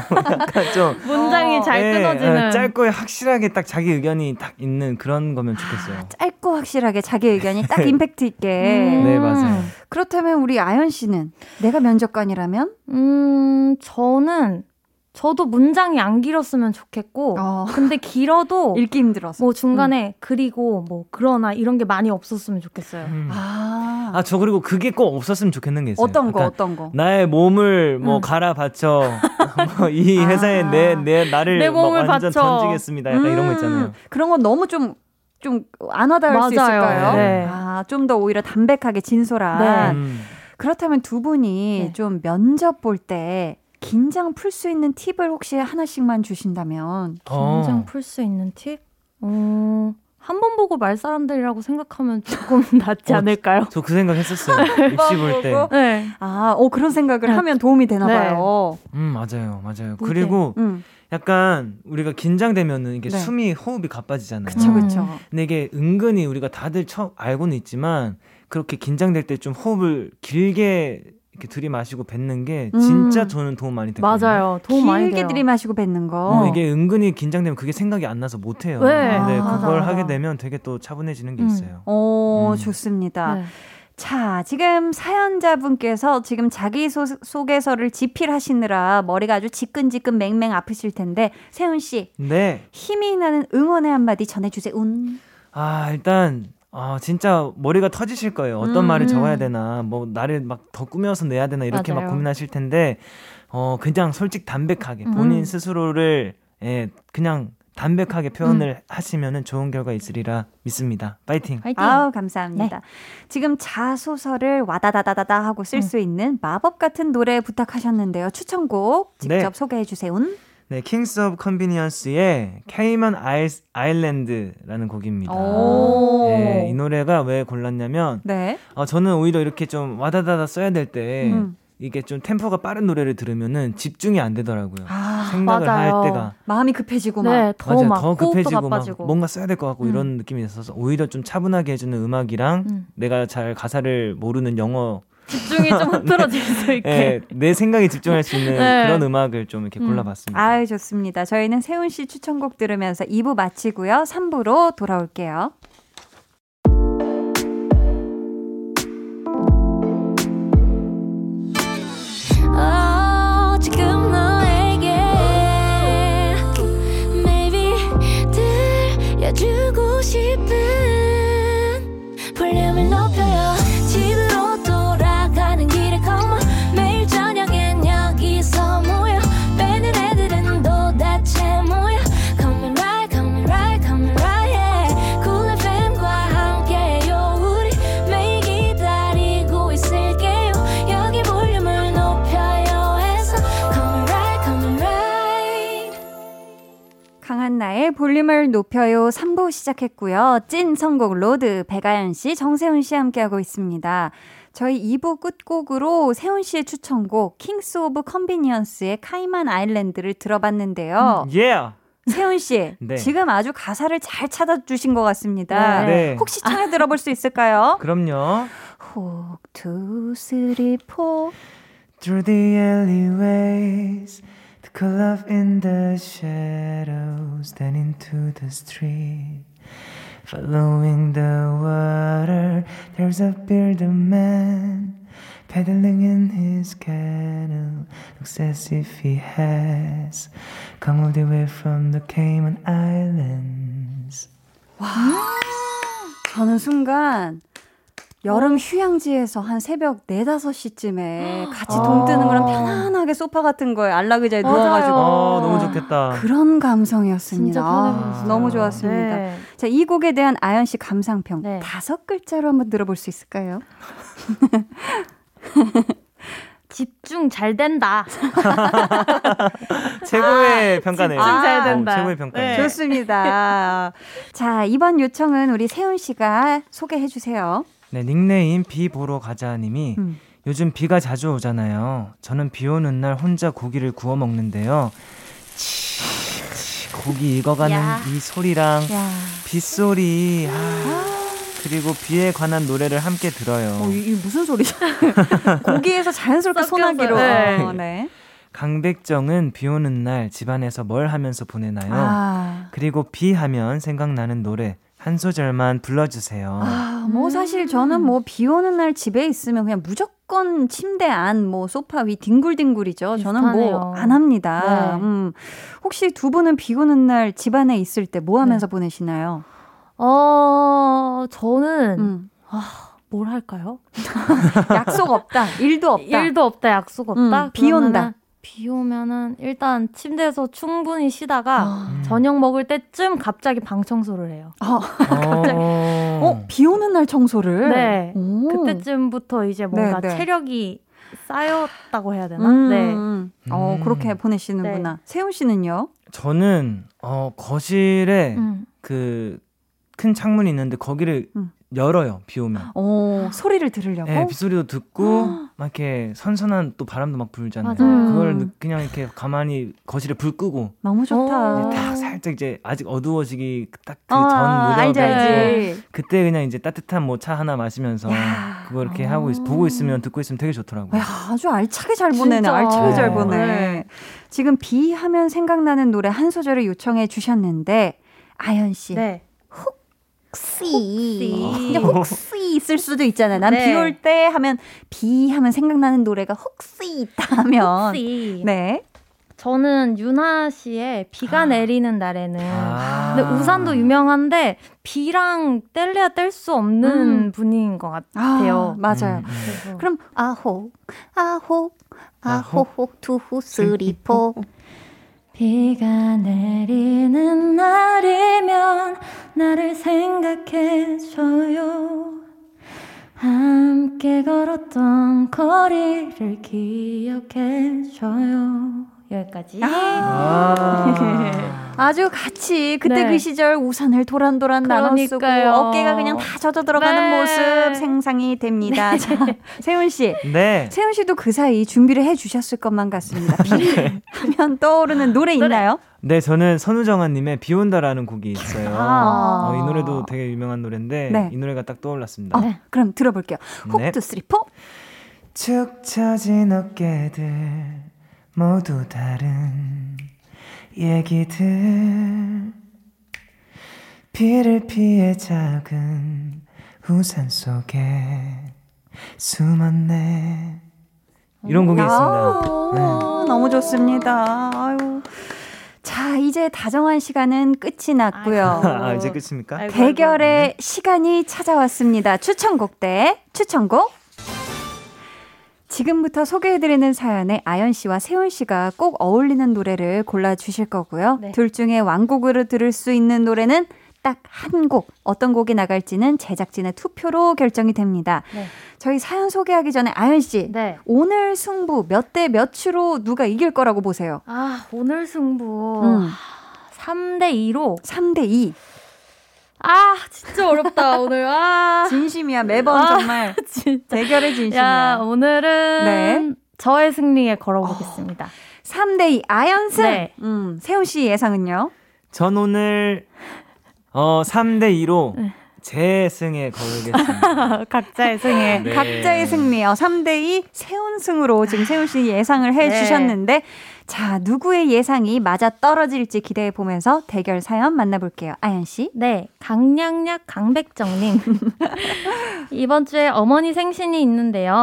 약간 좀 문장이 잘 네, 끊어지는 어, 짧고 확실하게 딱 자기 의견이 딱 있는 그런 거면 좋겠어요. 짧고 확실하게 자기 의견이 딱 임팩트 있게. 음. 네, 맞아요. 그렇다면 우리 아연 씨는 내가 면접관이라면 음, 저는 저도 문장이 안 길었으면 좋겠고 어, 근데 길어도 읽기 힘들어서. 뭐 중간에 그리고 뭐 그러나 이런 게 많이 없었으면 좋겠어요. 음. 아, 아, 저 그리고 그게 꼭 없었으면 좋겠는 게 있어요. 어떤 거 어떤 거? 나의 몸을 뭐 음. 갈아 바쳐 뭐 이 아. 회사에 내내 나를 내 막 몸을 완전 바쳐. 던지겠습니다. 약간 이런 거 음, 있잖아요. 그런 건 너무 좀 좀 안 와닿을 수 맞아요. 있을까요? 네. 아, 좀 더 오히려 담백하게 진솔한. 음. 그렇다면 두 분이 네. 좀 면접 볼 때 긴장 풀 수 있는 팁을 혹시 하나씩만 주신다면 어. 긴장 풀 수 있는 팁? 어, 한 번 보고 말 사람들이라고 생각하면 조금 낫지 어, 않을까요? 저 그 생각 했었어요. 입시 볼 때. 네. 아, 어 그런 생각을 네. 하면 도움이 되나 네. 봐요. 음, 맞아요. 맞아요. 무대. 그리고 음. 약간 우리가 긴장되면은 이게 네. 숨이 호흡이 가빠지잖아요. 그쵸 음. 그쵸. 근데 이게 은근히 우리가 다들 처 알고는 있지만 그렇게 긴장될 때 좀 호흡을 길게 이렇게 들이마시고 뱉는 게 음. 진짜 저는 도움 많이 됐거든요. 맞아요. 도움 많이 길게 돼요. 들이마시고 뱉는 거. 어, 이게 은근히 긴장되면 그게 생각이 안 나서 못 해요. 네. 근데 아, 그걸 맞아, 하게. 되면 되게 또 차분해지는 게 음. 있어요. 오, 음. 좋습니다. 네. 자, 지금 사연자분께서 지금 자기 소, 소개서를 집필하시느라 머리가 아주 지끈지끈 맹맹 아프실 텐데, 세훈 씨, 네. 힘이 나는 응원의 한마디 전해 주세요. 운. 아, 일단 아, 진짜 머리가 터지실 거예요. 어떤 음. 말을 적어야 되나, 뭐 나를 막 더 꾸며서 내야 되나 이렇게 막 맞아요. 고민하실 텐데 어, 그냥 솔직 담백하게 음. 본인 스스로를 예, 그냥 담백하게 표현을 음. 하시면은 좋은 결과 있으리라 믿습니다. 파이팅. 화이팅. 아우, 감사합니다. 네. 지금 자소서를 와다다다다다 하고 쓸 음. 수 있는 마법 같은 노래 부탁하셨는데요. 추천곡 직접 네. 소개해 주세요. 운. 네, Kings of Convenience의 Cayman I, Island라는 곡입니다. 오. 네, 이 노래가 왜 골랐냐면 네. 어, 저는 오히려 이렇게 좀 와다다다 써야 될때 음. 이게 좀 템포가 빠른 노래를 들으면은 집중이 안 되더라고요. 아, 생각을 맞아요. 할 때가 마음이 급해지고 막. 네, 더 맞아요. 막 더 급해지고 막. 뭔가 써야 될 것 같고 음. 이런 느낌이 있어서 오히려 좀 차분하게 해주는 음악이랑 음. 내가 잘 가사를 모르는 영어 집중이 좀 흐트러질 수 있게. 에, 내 생각에 집중할 수 있는 네. 그런 음악을 좀 이렇게 음. 골라봤습니다. 아유, 좋습니다. 저희는 세훈 씨 추천곡 들으면서 2부 마치고요. 3부로 돌아올게요. 들려주고 싶은 나의 볼륨을 높여요 3부 시작했고요. 찐 선곡 road 백아연 씨, 정세운 씨 함께하고 있습니다. 저희 2부 끝곡으로 세운 씨의 추천곡 Kings of Convenience의 Cayman Islands를 들어봤는데요. 예. 세운 씨, 네. 지금 아주 가사를 잘 찾아주신 것 같습니다. 네. 혹시 청해 들어볼 수 있을까요? 그럼요. 혹, two, three, four. Through the alleyways, the cool love in the shadows, then into the street. Following the water, there's a bearded man pedaling in his canoe. Looks as if he has come all the way from the Cayman Islands. 저는 순간 여름 휴양지에서 한 새벽 4, 5시쯤에 같이 동 뜨는 거랑 편안하게 소파 같은 거에 안락의자에. 누워가지고 어, 너무 좋겠다. 그런 감성이었습니다. 진짜 아. 너무 좋았습니다. 네. 자, 이 곡에 대한 아연 씨 감상평 네. 다섯 글자로 한번 들어볼 수 있을까요? 집중 잘 된다. 최고의 평가네요. 집중 잘 어, 된다. 최고의 평가네요. 네. 좋습니다. 자, 이번 요청은 우리 세훈 씨가 소개해 주세요. 네, 닉네임 비 보러 가자님이 음. 요즘 비가 자주 오잖아요. 저는 비 오는 날 혼자 고기를 구워 먹는데요. 치, 치, 고기 익어가는 야. 이 소리랑 야. 빗소리, 아, 그리고 비에 관한 노래를 함께 들어요. 어, 이, 이 무슨 소리죠? 고기에서 자연스럽게 소나기로. 네. 어, 네. 강백정은 비 오는 날 집안에서 뭘 하면서 보내나요? 아. 그리고 비 하면 생각나는 노래 한 소절만 불러주세요. 아, 뭐 사실 저는 뭐 비 오는 날 집에 있으면 그냥 무조건 침대 안, 뭐 소파 위 뒹굴뒹굴이죠. 저는 뭐. 안 합니다. 네. 음. 혹시 두 분은 비 오는 날 집안에 있을 때 뭐 하면서 보내시나요? 어, 저는 음. 뭘 할까요? 약속 없다. 일도 없다. 일도 없다, 약속 없다. 음, 비 온다. 비 오면은 일단 침대에서 충분히 쉬다가 아. 저녁 먹을 때쯤 갑자기 방 청소를 해요. 어, 어, 어, 비 오는 날 청소를. 네. 오. 그때쯤부터 이제 뭔가 네, 네. 체력이 쌓였다고 해야 되나? 음, 네. 음. 어, 음. 그렇게 보내시는구나. 세훈 씨는요? 저는 어, 거실에 음. 그큰 창문이 있는데 거기를 음. 열어요. 비 오면. 오, 소리를 들으려고? 네, 빗소리도 듣고 막 이렇게 선선한 또 바람도 막 불잖아요. 맞아요. 그걸 음. 느- 그냥 이렇게 가만히 거실에 불 끄고 너무 좋다. 이제 딱 살짝 이제 아직 어두워지기 딱그 아, 전. 무렵에 그때 그냥 이제 따뜻한 뭐 차 하나 마시면서 그거 이렇게 하고 있, 보고 있으면 듣고 있으면 되게 좋더라고요. 야, 아주 알차게 잘 보내네. 진짜. 알차게 잘 네. 보내. 네. 지금 비 하면 생각나는 노래 한 소절을 요청해 주셨는데 아연 씨. 네. 혹시 근데 혹시 있을 수도 있잖아요. 난 네. 비올 때 하면 비 하면 생각나는 노래가 혹시 있다 하면 혹시. 네. 저는 유나 씨의 비가 내리는 날에는 아. 근데 우산도 유명한데 비랑 뗄래야 뗄 수 없는 음. 분인 것 같아요. 아, 맞아요. 그래서 그럼 아홉 아홉 아홉 투후 쓰리포 비가 내리는 날이면 나를 생각해줘요. 함께 걸었던 거리를 기억해줘요. 여기까지. 아주 같이 그때 네. 그 시절 우산을 도란도란 나눠 쓰고. 어깨가 그냥 다 젖어 들어가는 네. 모습 상상이 됩니다. 자, 세운 씨. 네. 세운 씨도 그 사이 준비를 해 주셨을 것만 같습니다. 비 하면 떠오르는 노래 있나요? 네, 저는 선우정아님의 비 온다라는 곡이 있어요. 아. 어, 이 노래도 되게 유명한 노래인데 네. 이 노래가 딱 떠올랐습니다. 어, 그럼 들어볼게요. 네. 혹 two three four. 축 처진 어깨들 모두 다른 얘기들 비를 피해 작은 우산 속에 숨었네 이런 곡이 있습니다. 아, 너무 좋습니다. 아유. 자, 이제 다정한 시간은 끝이 났고요. 아, 이제 끝입니까? 대결의 시간이 찾아왔습니다. 추천곡 대 추천곡. 지금부터 소개해드리는 사연에 아연 씨와 세훈 씨가 꼭 어울리는 노래를 골라주실 거고요. 네. 둘 중에 완곡으로 들을 수 있는 노래는 딱 한 곡. 어떤 곡이 나갈지는 제작진의 투표로 결정이 됩니다. 네. 저희 사연 소개하기 전에 아연 씨. 오늘 승부 몇 대 몇으로 누가 이길 거라고 보세요? 아, 오늘 승부. 음. 3대 2로. 3대 2. 아, 진짜 어렵다, 오늘. 아. 진심이야, 매번 아, 정말. 대결의 진심이야. 야, 오늘은 네. 저의 승리에 걸어보겠습니다. 3대 2 아연승. 네. 음, 세훈 씨 예상은요? 전 오늘 어 3대 2로 네. 제 승에 걸겠습니다. 각자의 승에. 네. 각자의 승리. 어, 3대 2 세훈승으로 지금 세훈 씨 예상을 해 네. 주셨는데 자, 누구의 예상이 맞아 떨어질지 기대해 보면서 대결 사연 만나볼게요. 아연 씨. 네, 강량약 강백정님. 이번 주에 어머니 생신이 있는데요.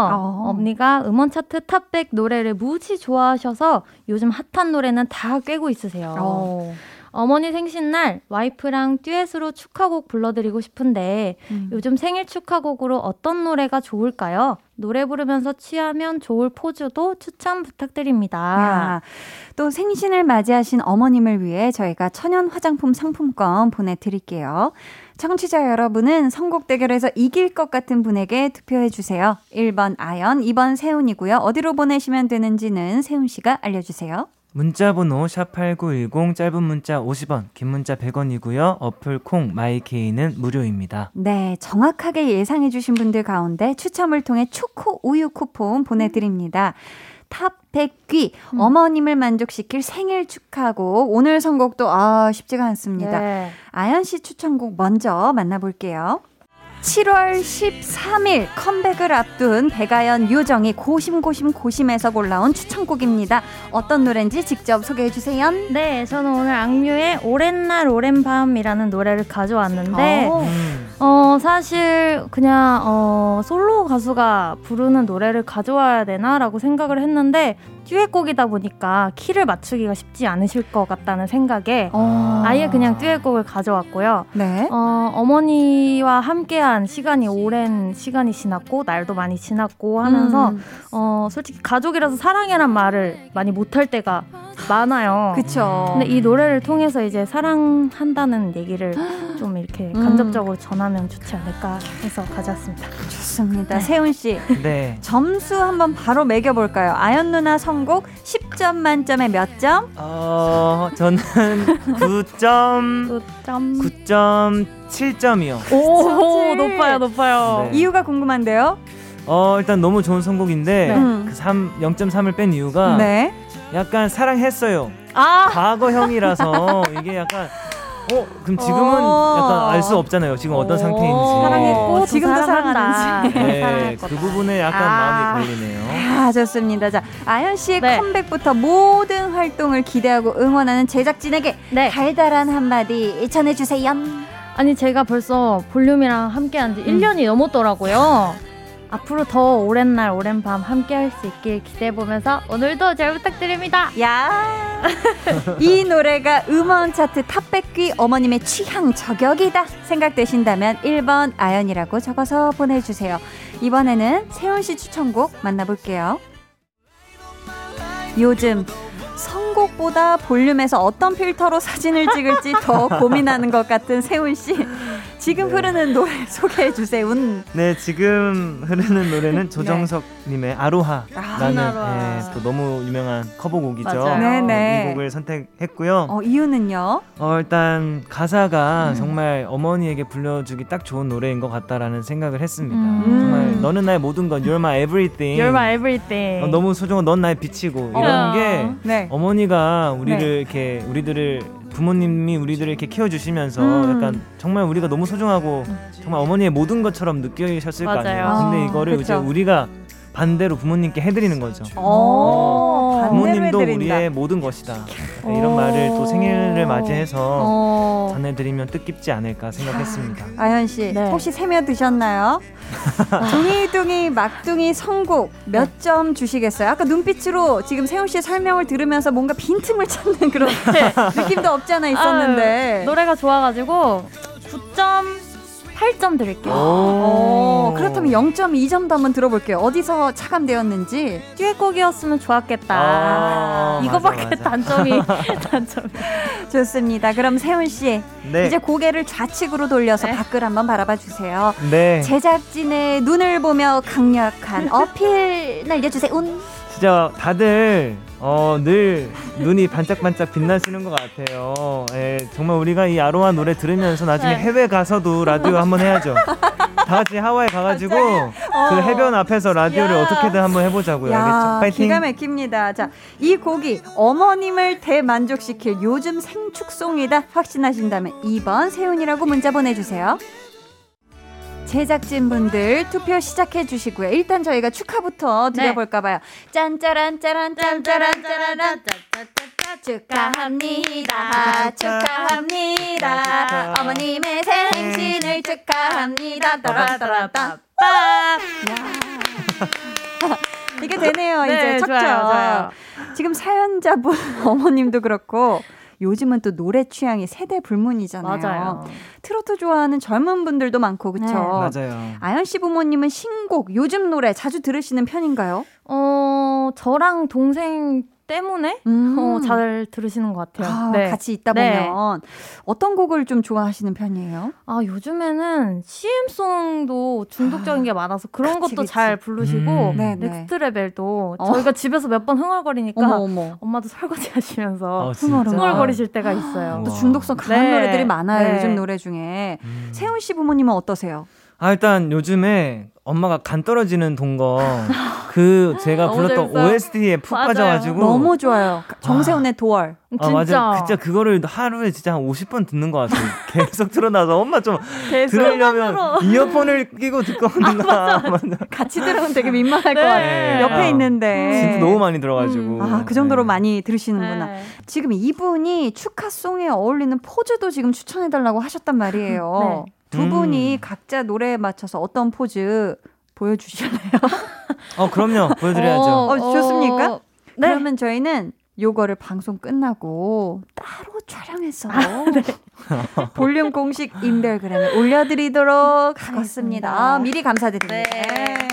언니가 음원 차트 탑백 노래를 무지 좋아하셔서 요즘 핫한 노래는 다 꿰고 있으세요. 어. 어머니 생신날 와이프랑 듀엣으로 축하곡 불러드리고 싶은데 음. 요즘 생일 축하곡으로 어떤 노래가 좋을까요? 노래 부르면서 취하면 좋을 포즈도 추천 부탁드립니다. 야, 또 생신을 맞이하신 어머님을 위해 저희가 천연 화장품 상품권 보내드릴게요. 청취자 여러분은 선곡 대결에서 이길 것 같은 분에게 투표해 주세요. 1번 아연, 2번 세운이고요. 어디로 보내시면 되는지는 세운 씨가 알려주세요. 문자 번호 샵8910 짧은 문자 50원, 긴 문자 100원이고요. 어플 콩 마이 K는 무료입니다. 네, 정확하게 예상해 주신 분들 가운데 추첨을 통해 초코 우유 쿠폰 보내드립니다. top 100 귀 어머님을 만족시킬 생일 축하곡 오늘 선곡도 아 쉽지가 않습니다. 네. 아연 씨 추천곡 먼저 만나볼게요. 7월 13일 컴백을 앞둔 백아연 요정이 고심고심 고심해서 골라온 추천곡입니다. 어떤 노래인지 직접 소개해 주세요. 네, 저는 오늘 악뮤의 오랜 날 오랜 밤이라는 노래를 가져왔는데 어. 어, 사실 그냥 어, 솔로 가수가 부르는 노래를 가져와야 되나라고 생각을 했는데 듀엣곡이다 보니까 키를 맞추기가 쉽지 않으실 것 같다는 생각에 어. 아예 그냥 듀엣곡을 가져왔고요. 네. 어, 어머니와 함께한 시간이 오랜 시간이 지났고 날도 많이 지났고 하면서 음. 어, 솔직히 가족이라서 사랑해란 말을 많이 못할 때가 많아요. 그쵸. 근데 이 노래를 통해서 이제 사랑한다는 얘기를 좀 이렇게 음. 간접적으로 전하면 좋지 않을까 해서 가져왔습니다. 좋습니다. 네. 세훈 씨. 네. 점수 한번 바로 매겨 볼까요? 아연 누나 선곡 10점 만점에 몇 점? 어, 저는 9점 9점. 9.7점이요. 오, 칠. 높아요, 높아요. 네. 이유가 궁금한데요? 어, 일단 너무 좋은 선곡인데 네. 음. 그 3, 0.3을 뺀 이유가 네. 약간 사랑했어요. 아, 과거형이라서 이게 약간 어 그럼 지금은 어. 약간 알 수 없잖아요. 지금 어떤 오, 상태인지. 사랑했고 또 지금도 사랑한다. 네, 그. 부분에 약간 아. 마음이 걸리네요. 아, 좋습니다. 자, 아연 씨의 네. 컴백부터 모든 활동을 기대하고 응원하는 제작진에게 네. 달달한 한마디 전해주세요. 아니 제가 벌써 볼륨이랑 함께한 지 1년이 넘었더라고요. 앞으로 더 오랜 날 오랜 밤 함께 할 수 있길 기대해 보면서 오늘도 잘 부탁드립니다. 야, 이 노래가 음원 차트 탑백귀 어머님의 취향 저격이다 생각되신다면 1번 아연이라고 적어서 보내주세요. 이번에는 세훈 씨 추천곡 만나볼게요. 요즘 선곡보다 볼륨에서 어떤 필터로 사진을 찍을지 더 고민하는 것 같은 세훈 씨. 지금 네. 흐르는 노래 소개해 주세요. 네, 지금 흐르는 노래는 조정석님의 아로하라는 아로하. 예, 또 너무 유명한 커버곡이죠. 맞아요. 네네. 이 곡을 선택했고요. 어, 이유는요? 어, 일단 가사가 음. 정말 어머니에게 불러주기 딱 좋은 노래인 것 같다라는 생각을 했습니다. 음. 정말 너는 나의 모든 것, You're my everything. You're my everything. 어, 너무 소중한 넌 나의 빛이고 이런 어. 게 네. 어머니가 우리를 네. 이렇게 우리들을 부모님이 우리들을 이렇게 키워주시면서 음. 약간 정말 우리가 너무 소중하고 정말 어머니의 모든 것처럼 느끼셨을 거 아니에요. 맞아요. 근데 아, 이거를 이제 그쵸. 우리가 반대로 부모님께 해드리는 거죠. 어, 반대로 부모님도 해드린다. 우리의 모든 것이다. 네, 이런 말을 또 생일을 맞이해서 어. 전해드리면 뜻깊지 않을까 생각했습니다. 아현 씨, 네. 혹시 세며 드셨나요? 둥이둥이 막둥이 선곡 몇 점 주시겠어요? 아까 눈빛으로 지금 세훈 씨의 설명을 들으면서 뭔가 빈틈을 찾는 그런 느낌도 없지 않아 있었는데. 아유, 노래가 좋아가지고 9.8점 드릴게요. 어, 그렇다면 0.2점도 한번 들어볼게요. 어디서 차감되었는지. 듀엣곡이었으면 좋았겠다. 아, 이거밖에 맞아, 맞아. 단점이 단점이. 좋습니다. 그럼 세훈 씨, 네, 이제 고개를 좌측으로 돌려서 네. 밖을 한번 바라봐 주세요. 네, 제작진의 눈을 보며 강력한 어필 날려주세요. 운. 진짜 다들 어, 늘 눈이 반짝반짝 빛나시는 것 같아요. 예, 정말 우리가 이 아로하 노래 들으면서 나중에 네. 해외 가서도 라디오 한번 해야죠. 다 같이 하와이 가가지고 그 해변 앞에서 라디오를 야. 어떻게든 한번 해보자고요. 알겠죠? 야, 파이팅. 기가 막힙니다. 자, 이 곡이 어머님을 대만족시킬 요즘 생축송이다 확신하신다면 2번 세훈이라고 문자 보내주세요. 제작진분들 투표 시작해 주시고요. 일단 저희가 축하부터 네. 드려볼까 봐요. 짠짜란 짜란 짠짜란 짜란 축하합니다. 축하합니다. 어머님의 생신을 축하합니다. 따라따라따. 이게 되네요. 네, 이제 척척. 좋아요, 좋아요. 지금 사연자분 어머님도 그렇고 요즘은 또 노래 취향이 세대 불문이잖아요. 맞아요. 트로트 좋아하는 젊은 분들도 많고 그렇죠. 네. 맞아요. 아연 씨 부모님은 신곡 요즘 노래 자주 들으시는 편인가요? 어 저랑 동생 때문에 음. 어, 잘 들으시는 것 같아요. 아, 네. 같이 있다 네. 보면 어떤 곡을 좀 좋아하시는 편이에요? 아 요즘에는 CM송도 중독적인 게 많아서 그런 그치, 것도 그치. 잘 부르시고 음. 네, 네. Next Level도 어. 저희가 집에서 몇 번 흥얼거리니까 어머 어머. 엄마도 설거지 하시면서 어? 흥얼거리실 때가 있어요. 또 우와. 중독성 강한 네. 노래들이 많아요. 네. 요즘 노래 중에. 음. 세훈 씨 부모님은 어떠세요? 아 일단 요즘에 엄마가 간 떨어지는 동거 그 제가 불렀던. OST에 푹 맞아요. 빠져가지고 너무 좋아요. 정세훈의 도월. 아 진짜 맞아 진짜 그거를 하루에 진짜 한 50번 듣는 것 같아요 계속 틀어놔서 엄마 좀 계속 들으려면 이어폰을 끼고 듣고 온다 맞아. 같이 들으면 되게 민망할 네. 것 같아요. 옆에 아, 있는데. 진짜 너무 많이 들어가지고 아, 그 정도로 네. 많이 들으시는구나. 네. 지금 이분이 축하송에 어울리는 포즈도 지금 추천해달라고 하셨단 말이에요. 네. 두 음. 분이 각자 노래에 맞춰서 어떤 포즈 보여주실래요? 어 그럼요 보여드려야죠 어, 좋습니까? 네. 그러면 저희는 요거를 방송 끝나고 따로 촬영해서 아, 네. 볼륨 공식 인별그램에 올려드리도록 하겠습니다. 알겠습니다. 아, 미리 감사드립니다. 네.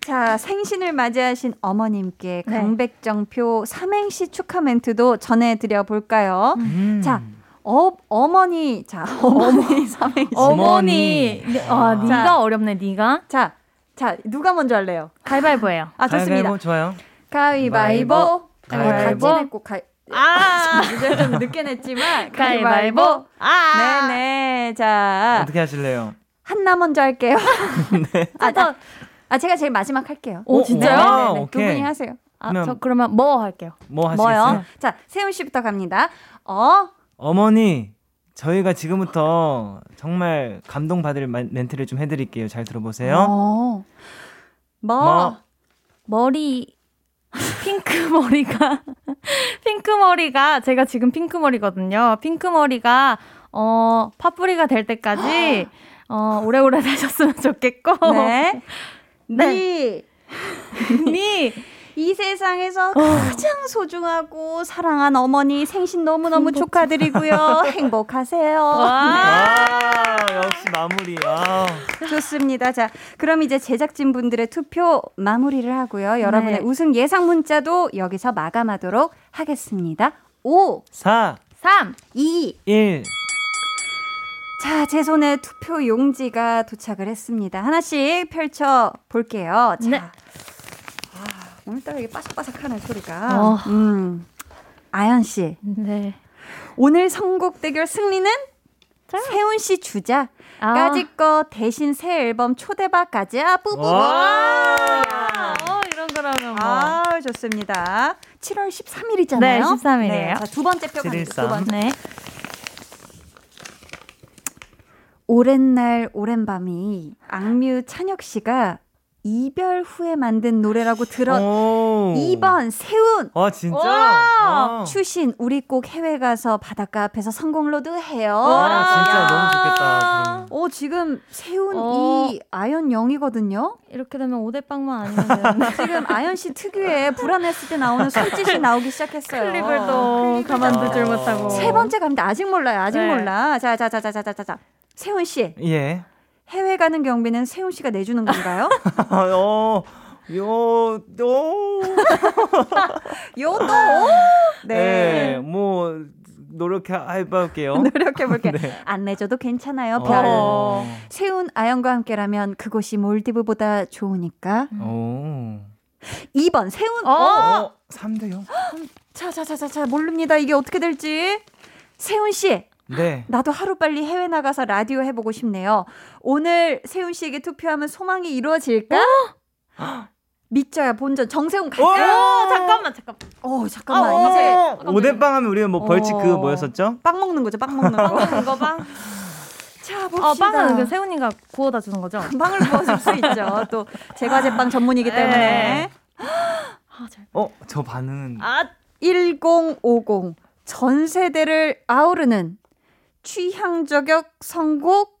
자, 자, 생신을 맞이하신 어머님께 네. 강백정표 삼행시 축하 멘트도 전해드려 볼까요? 음. 자, 어, 어머니, 자, 어머니 삼행시. 어머니. 네, 아, 자. 네가 어렵네, 네가. 자, 자, 누가 먼저 할래요? 가위바위보예요. 아, 좋습니다. 가위바위보 좋아요. 가위바위보. 아, 가위바위보. 같이 냈고, 가위. 아, 이제 좀 늦게 냈지만, 가위바위보. 가위바위보. 아, 네네. 자, 어떻게 하실래요? 한나 먼저 할게요. 아, 저, 아, 아, 제가 제일 마지막 할게요. 오, 진짜요? 네네네. 아, 두 오케이. 분이 하세요. 아, 그러면- 저 그러면 뭐 할게요. 뭐 하시겠어요? 뭐요? 자, 세훈 씨부터 갑니다. 어, 어머니, 저희가 지금부터 정말 감동받을 마- 멘트를 좀 해드릴게요. 잘 들어보세요. 어. 뭐? 뭐? 머리 핑크 머리가 핑크 머리가 제가 지금 핑크 머리거든요. 핑크 머리가 어 파뿌리가 될 때까지 어 오래오래 사셨으면 좋겠고 네. 네. 니, 니 이 세상에서 가장 소중하고 사랑한 어머니 생신 너무너무 축하드리고요. 행복하세요. 아, 역시 마무리. 아. 좋습니다. 자, 그럼 이제 제작진 분들의 투표 마무리를 하고요. 여러분의 네. 우승 예상 문자도 여기서 마감하도록 하겠습니다. 5, 4, 3 2, 1. 자, 제 손에 투표 용지가 도착을 했습니다. 하나씩 펼쳐 볼게요. 자. 네. 아, 오늘따라 이게 바삭바삭하네, 소리가. 어. 음. 아연 씨, 네. 오늘 선곡 대결 승리는 세훈 씨 주자. 아. 까짓 거 대신 새 앨범 초대박 가자. 뿌뿌. 와. 아, 어 이런 거라면 뭐. 아, 좋습니다. 7월 13일이잖아요. 네, 13일 이에요. 자, 두 번째 표 갑니다. 두 713. 번째. 네. 오랜 날 오랜 밤이 악뮤 찬혁 씨가 이별 후에 만든 노래라고 들어 오. 2번 세운 아, 진짜? 와. 아. 추신 우리 꼭 해외 가서 바닷가 앞에서 선곡 road 해요. 아, 진짜 너무 좋겠다. 그러면. 어 지금 세운 어. 이 아연 0이거든요. 이렇게 되면 5대빵만 아니면. 지금 아연 씨 특유의 불안했을 때 나오는 손짓이 나오기 시작했어요. 클립을 또 가만두질 못하고. 세 번째 갑니다. 아직 몰라요. 아직 네. 몰라. 자, 자, 자, 자, 자, 자, 자, 자. 세훈 씨, 예. 해외 가는 경비는 세훈 씨가 내주는 건가요? 어, 요, 요. 요도. 네. 네. 뭐, 노력해볼게요. 노력해 볼게. 네. 안 내줘도 괜찮아요. 별. 어. 세훈 아연과 함께라면 그곳이 몰디브보다 좋으니까. 오. 2번 세훈. 어. 어, 3대 0. 자 자 자 자 자 모릅니다. 이게 어떻게 될지. 세훈 씨, 네. 나도 하루 빨리 해외 나가서 라디오 해보고 싶네요. 오늘 세훈 씨에게 투표하면 소망이 이루어질까? 믿져야 본전 정세훈 갈까? 어, 잠깐만, 잠깐만. 어 잠깐만 어, 이제 어. 오대빵 하면 우리가 뭐 벌칙 그 어. 뭐였었죠? 빵 먹는 거죠, 빵 먹는 거. 빵. 자 봅시다. 어, 빵은 그 세훈이가 구워다 주는 거죠? 빵을 구워줄 수 있죠. 또 제과제빵 전문이기 때문에. 네. 어, 저 반응은 아, 1050 전 세대를 아우르는 취향 저격 선곡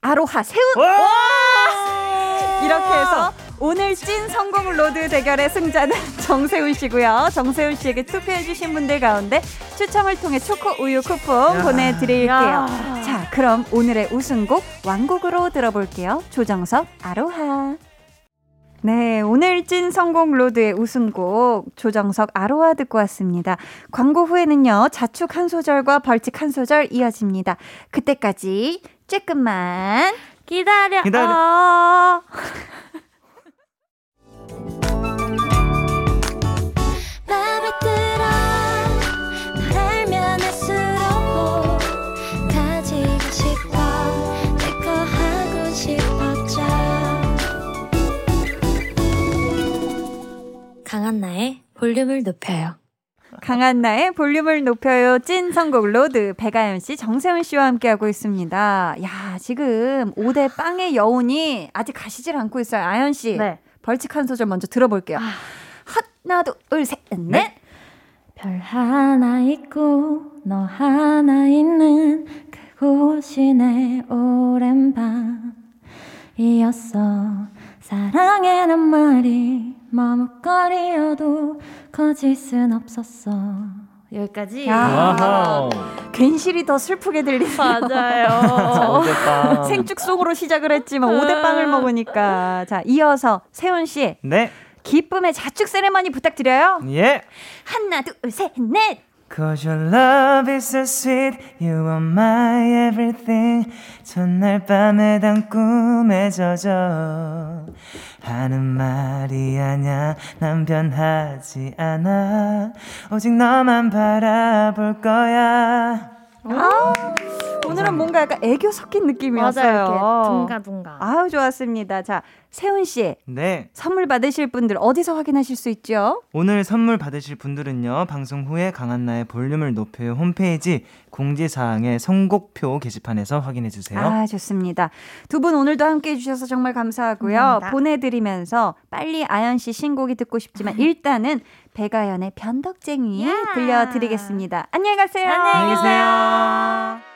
아로하 세운 이렇게 해서 오늘 찐 선곡 road 대결의 승자는 정세운 씨고요. 정세운 씨에게 투표해주신 분들 가운데 추첨을 통해 초코 우유 쿠폰 야. 보내드릴게요. 야. 자, 그럼 오늘의 우승곡 완곡으로 들어볼게요. 조정석 아로하. 네, 오늘 찐 성공 로드의 우승곡 조정석 아로하 듣고 왔습니다. 광고 후에는요, 자축 한 소절과 벌칙 한 소절 이어집니다. 그때까지 쬐끔만 기다려. 기다려. 강한나의 볼륨을 높여요 강한나의 볼륨을 높여요. 찐 선곡 road 백아연 씨, 정세운 씨와 함께하고 있습니다. 야, 지금 5대 빵의 여운이 아직 가시질 않고 있어요. 아연 씨. 네. 벌칙 한 소절 먼저 들어볼게요. 하나, 둘, 셋, 넷. 별 하나 있고 너 하나 있는 그곳이 내 오랜 밤이었어 사랑해란 말이 머뭇거리어도 거짓은 없었어 여기까지. 야. 괜시리 더 슬프게 들리네요. 맞아요. 오대빵. 생축송으로 시작을 했지만 오대빵을 먹으니까. 자, 이어서 세훈 씨. 네. 기쁨의 자축 세레머니 부탁드려요. 예. 하나, 둘, 셋, 넷. Cause your love is so sweet, you are my everything. 전날 밤에 단 꿈에 젖어. 하는 말이 아냐, 난 변하지 않아. 오직 너만 바라볼 거야. 아, 오늘은 뭔가 약간 애교 섞인 느낌이었어요. 둥가둥가. 아유, 좋았습니다. 자, 세훈 씨. 네. 선물 받으실 분들 어디서 확인하실 수 있죠? 오늘 선물 받으실 분들은요, 방송 후에 강한나의 볼륨을 높여요 홈페이지 공지사항의 선곡표 게시판에서 확인해 주세요. 아, 좋습니다. 두 분 오늘도 함께 해 주셔서 정말 감사하고요. 감사합니다. 보내드리면서 빨리 아연 씨 신곡이 듣고 싶지만 일단은 배가연의 변덕쟁이 야. 들려드리겠습니다. 안녕히 가세요. 안녕히 계세요.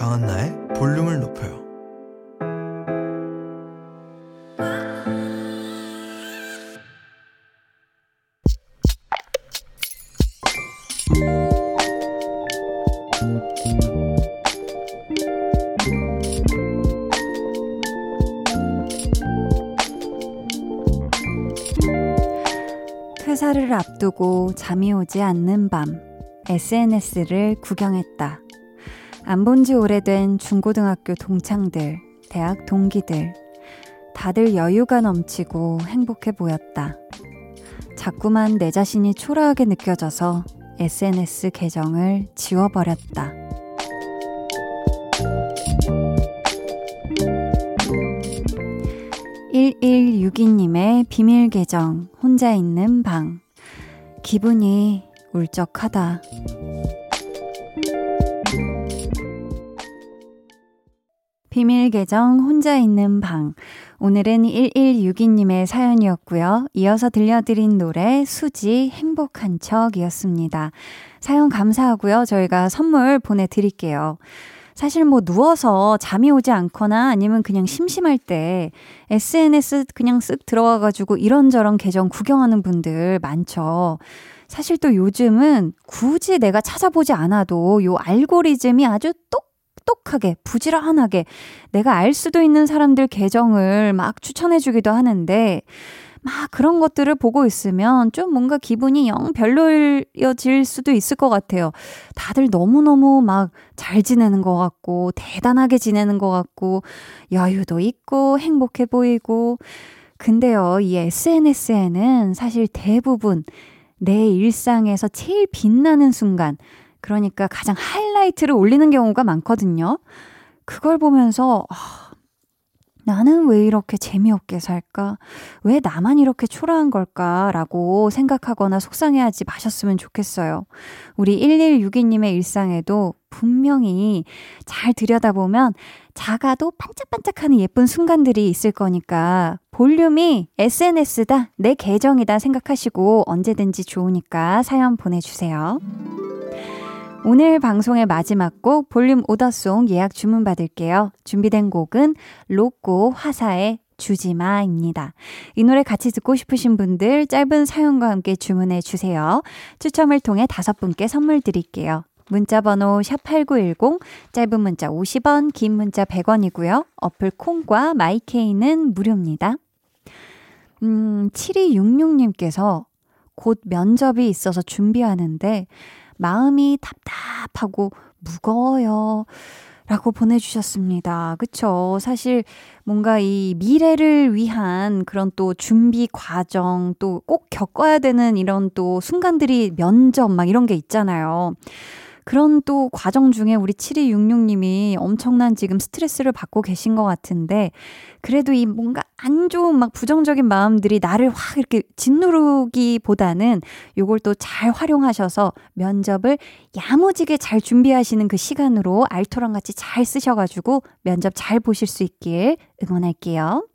강한나의 볼륨을 높여요. 퇴사를 앞두고 잠이 오지 않는 밤, SNS를 구경했다. 안 본 지 오래된 중고등학교 동창들, 대학 동기들, 다들 여유가 넘치고 행복해 보였다. 자꾸만 내 자신이 초라하게 느껴져서 SNS 계정을 지워버렸다. (1162님의) 비밀 계정 혼자 있는 방 기분이 울적하다. 비밀 계정 혼자 있는 방. 오늘은 1162님의 사연이었고요. 이어서 들려드린 노래 수지 행복한 척이었습니다. 사연 감사하고요. 저희가 선물 보내드릴게요. 사실 뭐 누워서 잠이 오지 않거나 아니면 그냥 심심할 때 SNS 그냥 쓱 들어가가지고 이런저런 계정 구경하는 분들 많죠. 사실 또 요즘은 굳이 내가 찾아보지 않아도 요 알고리즘이 아주 똑똑하게 부지런하게 내가 알 수도 있는 사람들 계정을 막 추천해주기도 하는데 막 그런 것들을 보고 있으면 좀 뭔가 기분이 영 별로여질 수도 있을 것 같아요. 다들 너무너무 막 잘 지내는 것 같고, 대단하게 지내는 것 같고, 여유도 있고, 행복해 보이고. 근데요, 이 SNS에는 사실 대부분 내 일상에서 제일 빛나는 순간, 그러니까 가장 하이라이트를 올리는 경우가 많거든요. 그걸 보면서, 아, 나는 왜 이렇게 재미없게 살까? 왜 나만 이렇게 초라한 걸까? 라고 생각하거나 속상해하지 마셨으면 좋겠어요. 우리 1162님의 일상에도 분명히 잘 들여다보면 작아도 반짝반짝하는 예쁜 순간들이 있을 거니까 볼륨이 SNS다, 내 계정이다 생각하시고 언제든지 좋으니까 사연 보내주세요. 오늘 방송의 마지막 곡 볼륨 오더송 예약 주문 받을게요. 준비된 곡은 로꼬 화사의 주지마입니다. 이 노래 같이 듣고 싶으신 분들 짧은 사연과 함께 주문해 주세요. 추첨을 통해 다섯 분께 선물 드릴게요. 문자 번호 샵8910 짧은 문자 50원, 긴 문자 100원이고요. 어플 콩과 마이케이는 무료입니다. 음, 7266님께서 곧 면접이 있어서 준비하는데 마음이 답답하고 무거워요. 라고 보내주셨습니다. 그쵸. 사실 뭔가 이 미래를 위한 그런 또 준비 과정, 또 꼭 겪어야 되는 이런 또 순간들이 면접 막 이런 게 있잖아요. 그런 또 과정 중에 우리 7266님이 엄청난 지금 스트레스를 받고 계신 것 같은데, 그래도 이 뭔가 안 좋은 막 부정적인 마음들이 나를 확 이렇게 짓누르기보다는 요걸 또 잘 활용하셔서 면접을 야무지게 잘 준비하시는 그 시간으로 알토랑 같이 잘 쓰셔가지고 면접 잘 보실 수 있길 응원할게요.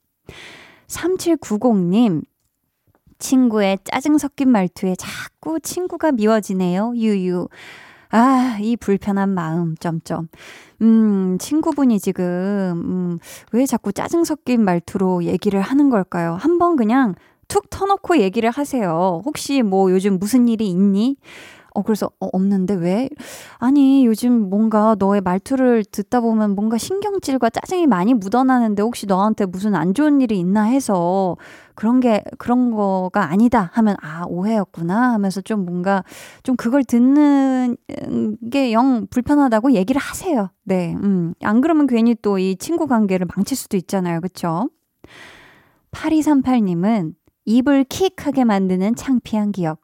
3790님, 친구의 짜증 섞인 말투에 자꾸 친구가 미워지네요. 유유. 아, 이 불편한 마음, 점점. 음, 친구분이 지금, 음, 왜 자꾸 짜증 섞인 말투로 얘기를 하는 걸까요? 한번 그냥 툭 터놓고 얘기를 하세요. 혹시 뭐 요즘 무슨 일이 있니? 어, 그래서, 어, 없는데 왜? 아니, 요즘 뭔가 너의 말투를 듣다 보면 뭔가 신경질과 짜증이 많이 묻어나는데 혹시 너한테 무슨 안 좋은 일이 있나 해서 그런 게, 그런 거가 아니다 하면, 아, 오해였구나 하면서 좀 뭔가 좀 그걸 듣는 게 영 불편하다고 얘기를 하세요. 네, 음. 안 그러면 괜히 또 이 친구 관계를 망칠 수도 있잖아요. 그쵸? 8238님은 입을 킥하게 만드는 창피한 기억.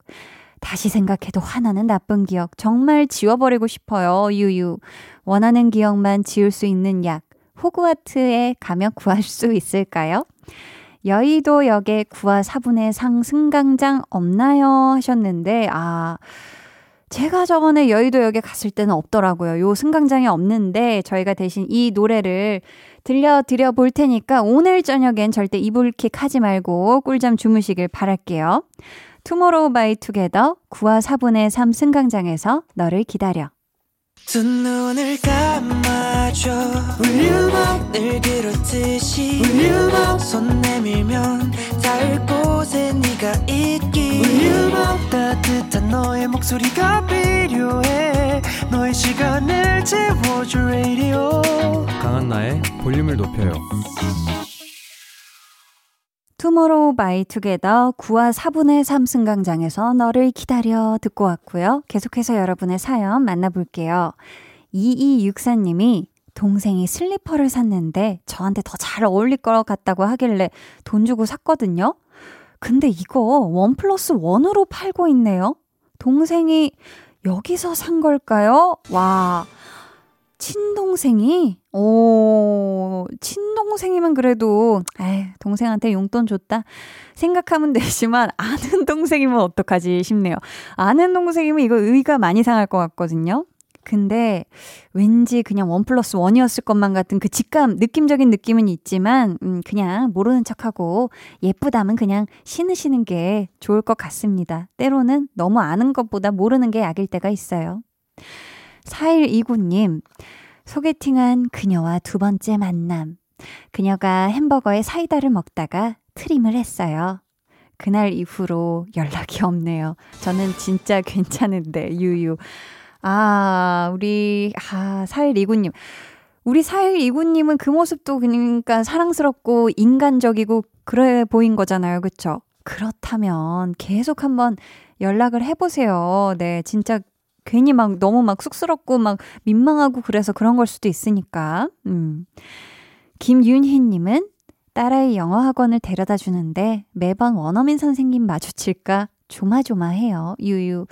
다시 생각해도 화나는 나쁜 기억 정말 지워버리고 싶어요. 유유. 원하는 기억만 지울 수 있는 약. 호그와트에 가면 구할 수 있을까요? 여의도역에 구와 4분의 상 승강장 없나요? 하셨는데, 아, 제가 저번에 여의도역에 갔을 때는 없더라고요. 요 승강장이 없는데, 저희가 대신 이 노래를 들려드려 볼 테니까, 오늘 저녁엔 절대 이불킥 하지 말고 꿀잠 주무시길 바랄게요. 투모로우 바이 투게더 9와 4분의 3 승강장에서 너를 기다려. 두 눈을 감아줘 Will you run 손 내밀면 닿을 곳에 네가 있기에 run 따뜻한 너의 목소리가 필요해 너의 시간을 채워줘 radio 강한나의 볼륨을 높여요. 투모로우 바이 투게더 9와 4분의 3 승강장에서 너를 기다려 듣고 왔고요. 계속해서 여러분의 사연 만나볼게요. 2264님이 동생이 슬리퍼를 샀는데 저한테 더 잘 어울릴 것 같다고 하길래 돈 주고 샀거든요. 근데 이거 원 플러스 원으로 팔고 있네요. 동생이 여기서 산 걸까요? 와. 친동생이? 오, 친동생이면 그래도, 에이, 동생한테 용돈 줬다. 생각하면 되지만, 아는 동생이면 어떡하지 싶네요. 아는 동생이면 이거 의가 많이 상할 것 같거든요. 근데 왠지 그냥 원 플러스 원이었을 것만 같은 그 직감, 느낌적인 느낌은 있지만, 음, 그냥 모르는 척하고 예쁘다면 그냥 신으시는 게 좋을 것 같습니다. 때로는 너무 아는 것보다 모르는 게 약일 때가 있어요. 4129님, 소개팅한 그녀와 두 번째 만남. 그녀가 햄버거에 사이다를 먹다가 트림을 했어요. 그날 이후로 연락이 없네요. 저는 진짜 괜찮은데, 유유. 아, 우리, 아, 4129님. 우리 4129님은 그 모습도 그러니까 사랑스럽고 인간적이고 그래 보인 거잖아요. 그쵸? 그렇다면 계속 한번 연락을 해보세요. 네, 진짜 괜히 막 너무 막 쑥스럽고 막 민망하고 그래서 그런 걸 수도 있으니까. 음. 김윤희님은 딸아이 영어 학원을 데려다 주는데 매번 원어민 선생님 마주칠까 조마조마해요. 유유.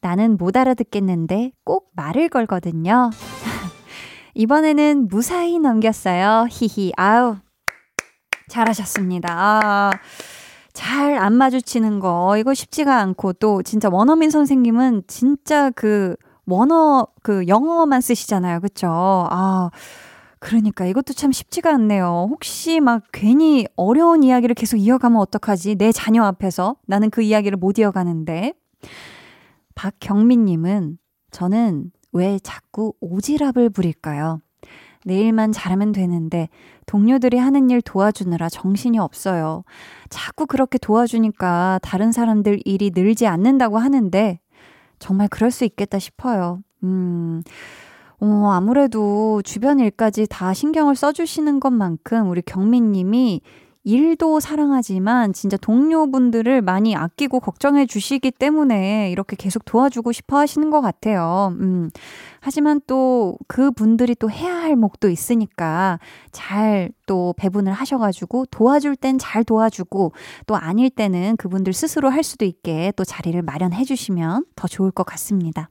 나는 못 알아듣겠는데 꼭 말을 걸거든요. 이번에는 무사히 넘겼어요. 히히. 아우. 잘하셨습니다. 아. 잘 안 마주치는 거, 이거 쉽지가 않고, 또 진짜 원어민 선생님은 진짜 그 원어, 그 영어만 쓰시잖아요. 그쵸? 아, 그러니까 이것도 참 쉽지가 않네요. 혹시 막 괜히 어려운 이야기를 계속 이어가면 어떡하지? 내 자녀 앞에서 나는 그 이야기를 못 이어가는데. 박경민 님은 저는 왜 자꾸 오지랖을 부릴까요? 내일만 잘하면 되는데 동료들이 하는 일 도와주느라 정신이 없어요. 자꾸 그렇게 도와주니까 다른 사람들 일이 늘지 않는다고 하는데 정말 그럴 수 있겠다 싶어요. 음. 어, 아무래도 주변 일까지 다 신경을 써주시는 것만큼 우리 경민님이 일도 사랑하지만 진짜 동료분들을 많이 아끼고 걱정해 주시기 때문에 이렇게 계속 도와주고 싶어 하시는 것 같아요. 음. 하지만 또 그분들이 또 해야 할 몫도 있으니까 잘 또 배분을 하셔가지고 도와줄 땐 잘 도와주고 또 아닐 때는 그분들 스스로 할 수도 있게 또 자리를 마련해 주시면 더 좋을 것 같습니다.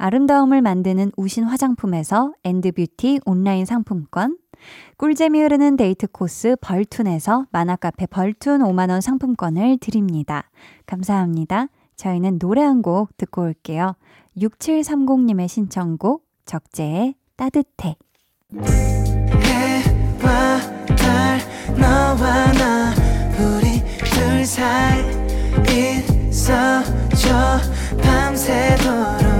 아름다움을 만드는 우신 화장품에서 엔드뷰티 온라인 상품권, 꿀잼이 흐르는 데이트 코스 벌툰에서 만화카페 벌툰 5만원 상품권을 드립니다. 감사합니다. 저희는 노래 한 곡 듣고 올게요. 6730님의 신청곡, 적재의 따뜻해. 해와 달 너와 나 우리 둘 사이 있어줘 밤새도록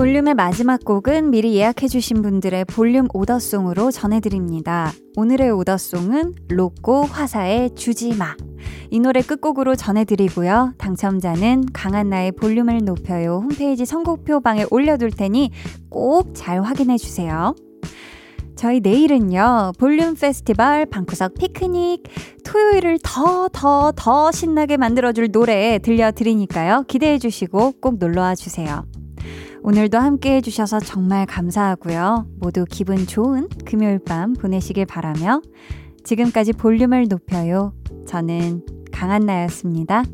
볼륨의 마지막 곡은 미리 예약해주신 분들의 볼륨 오더송으로 전해드립니다. 오늘의 오더송은 로꼬 화사의 주지마. 이 노래 끝곡으로 전해드리고요. 당첨자는 강한나의 볼륨을 높여요 홈페이지 선곡표 방에 올려둘 테니 꼭 잘 확인해주세요. 저희 내일은요, 볼륨 페스티벌 방구석 피크닉 토요일을 더, 더, 더 신나게 만들어줄 노래 들려드리니까요. 기대해주시고 꼭 놀러와 주세요. 오늘도 함께 해주셔서 정말 감사하고요. 모두 기분 좋은 금요일 밤 보내시길 바라며 지금까지 볼륨을 높여요. 저는 강한나였습니다.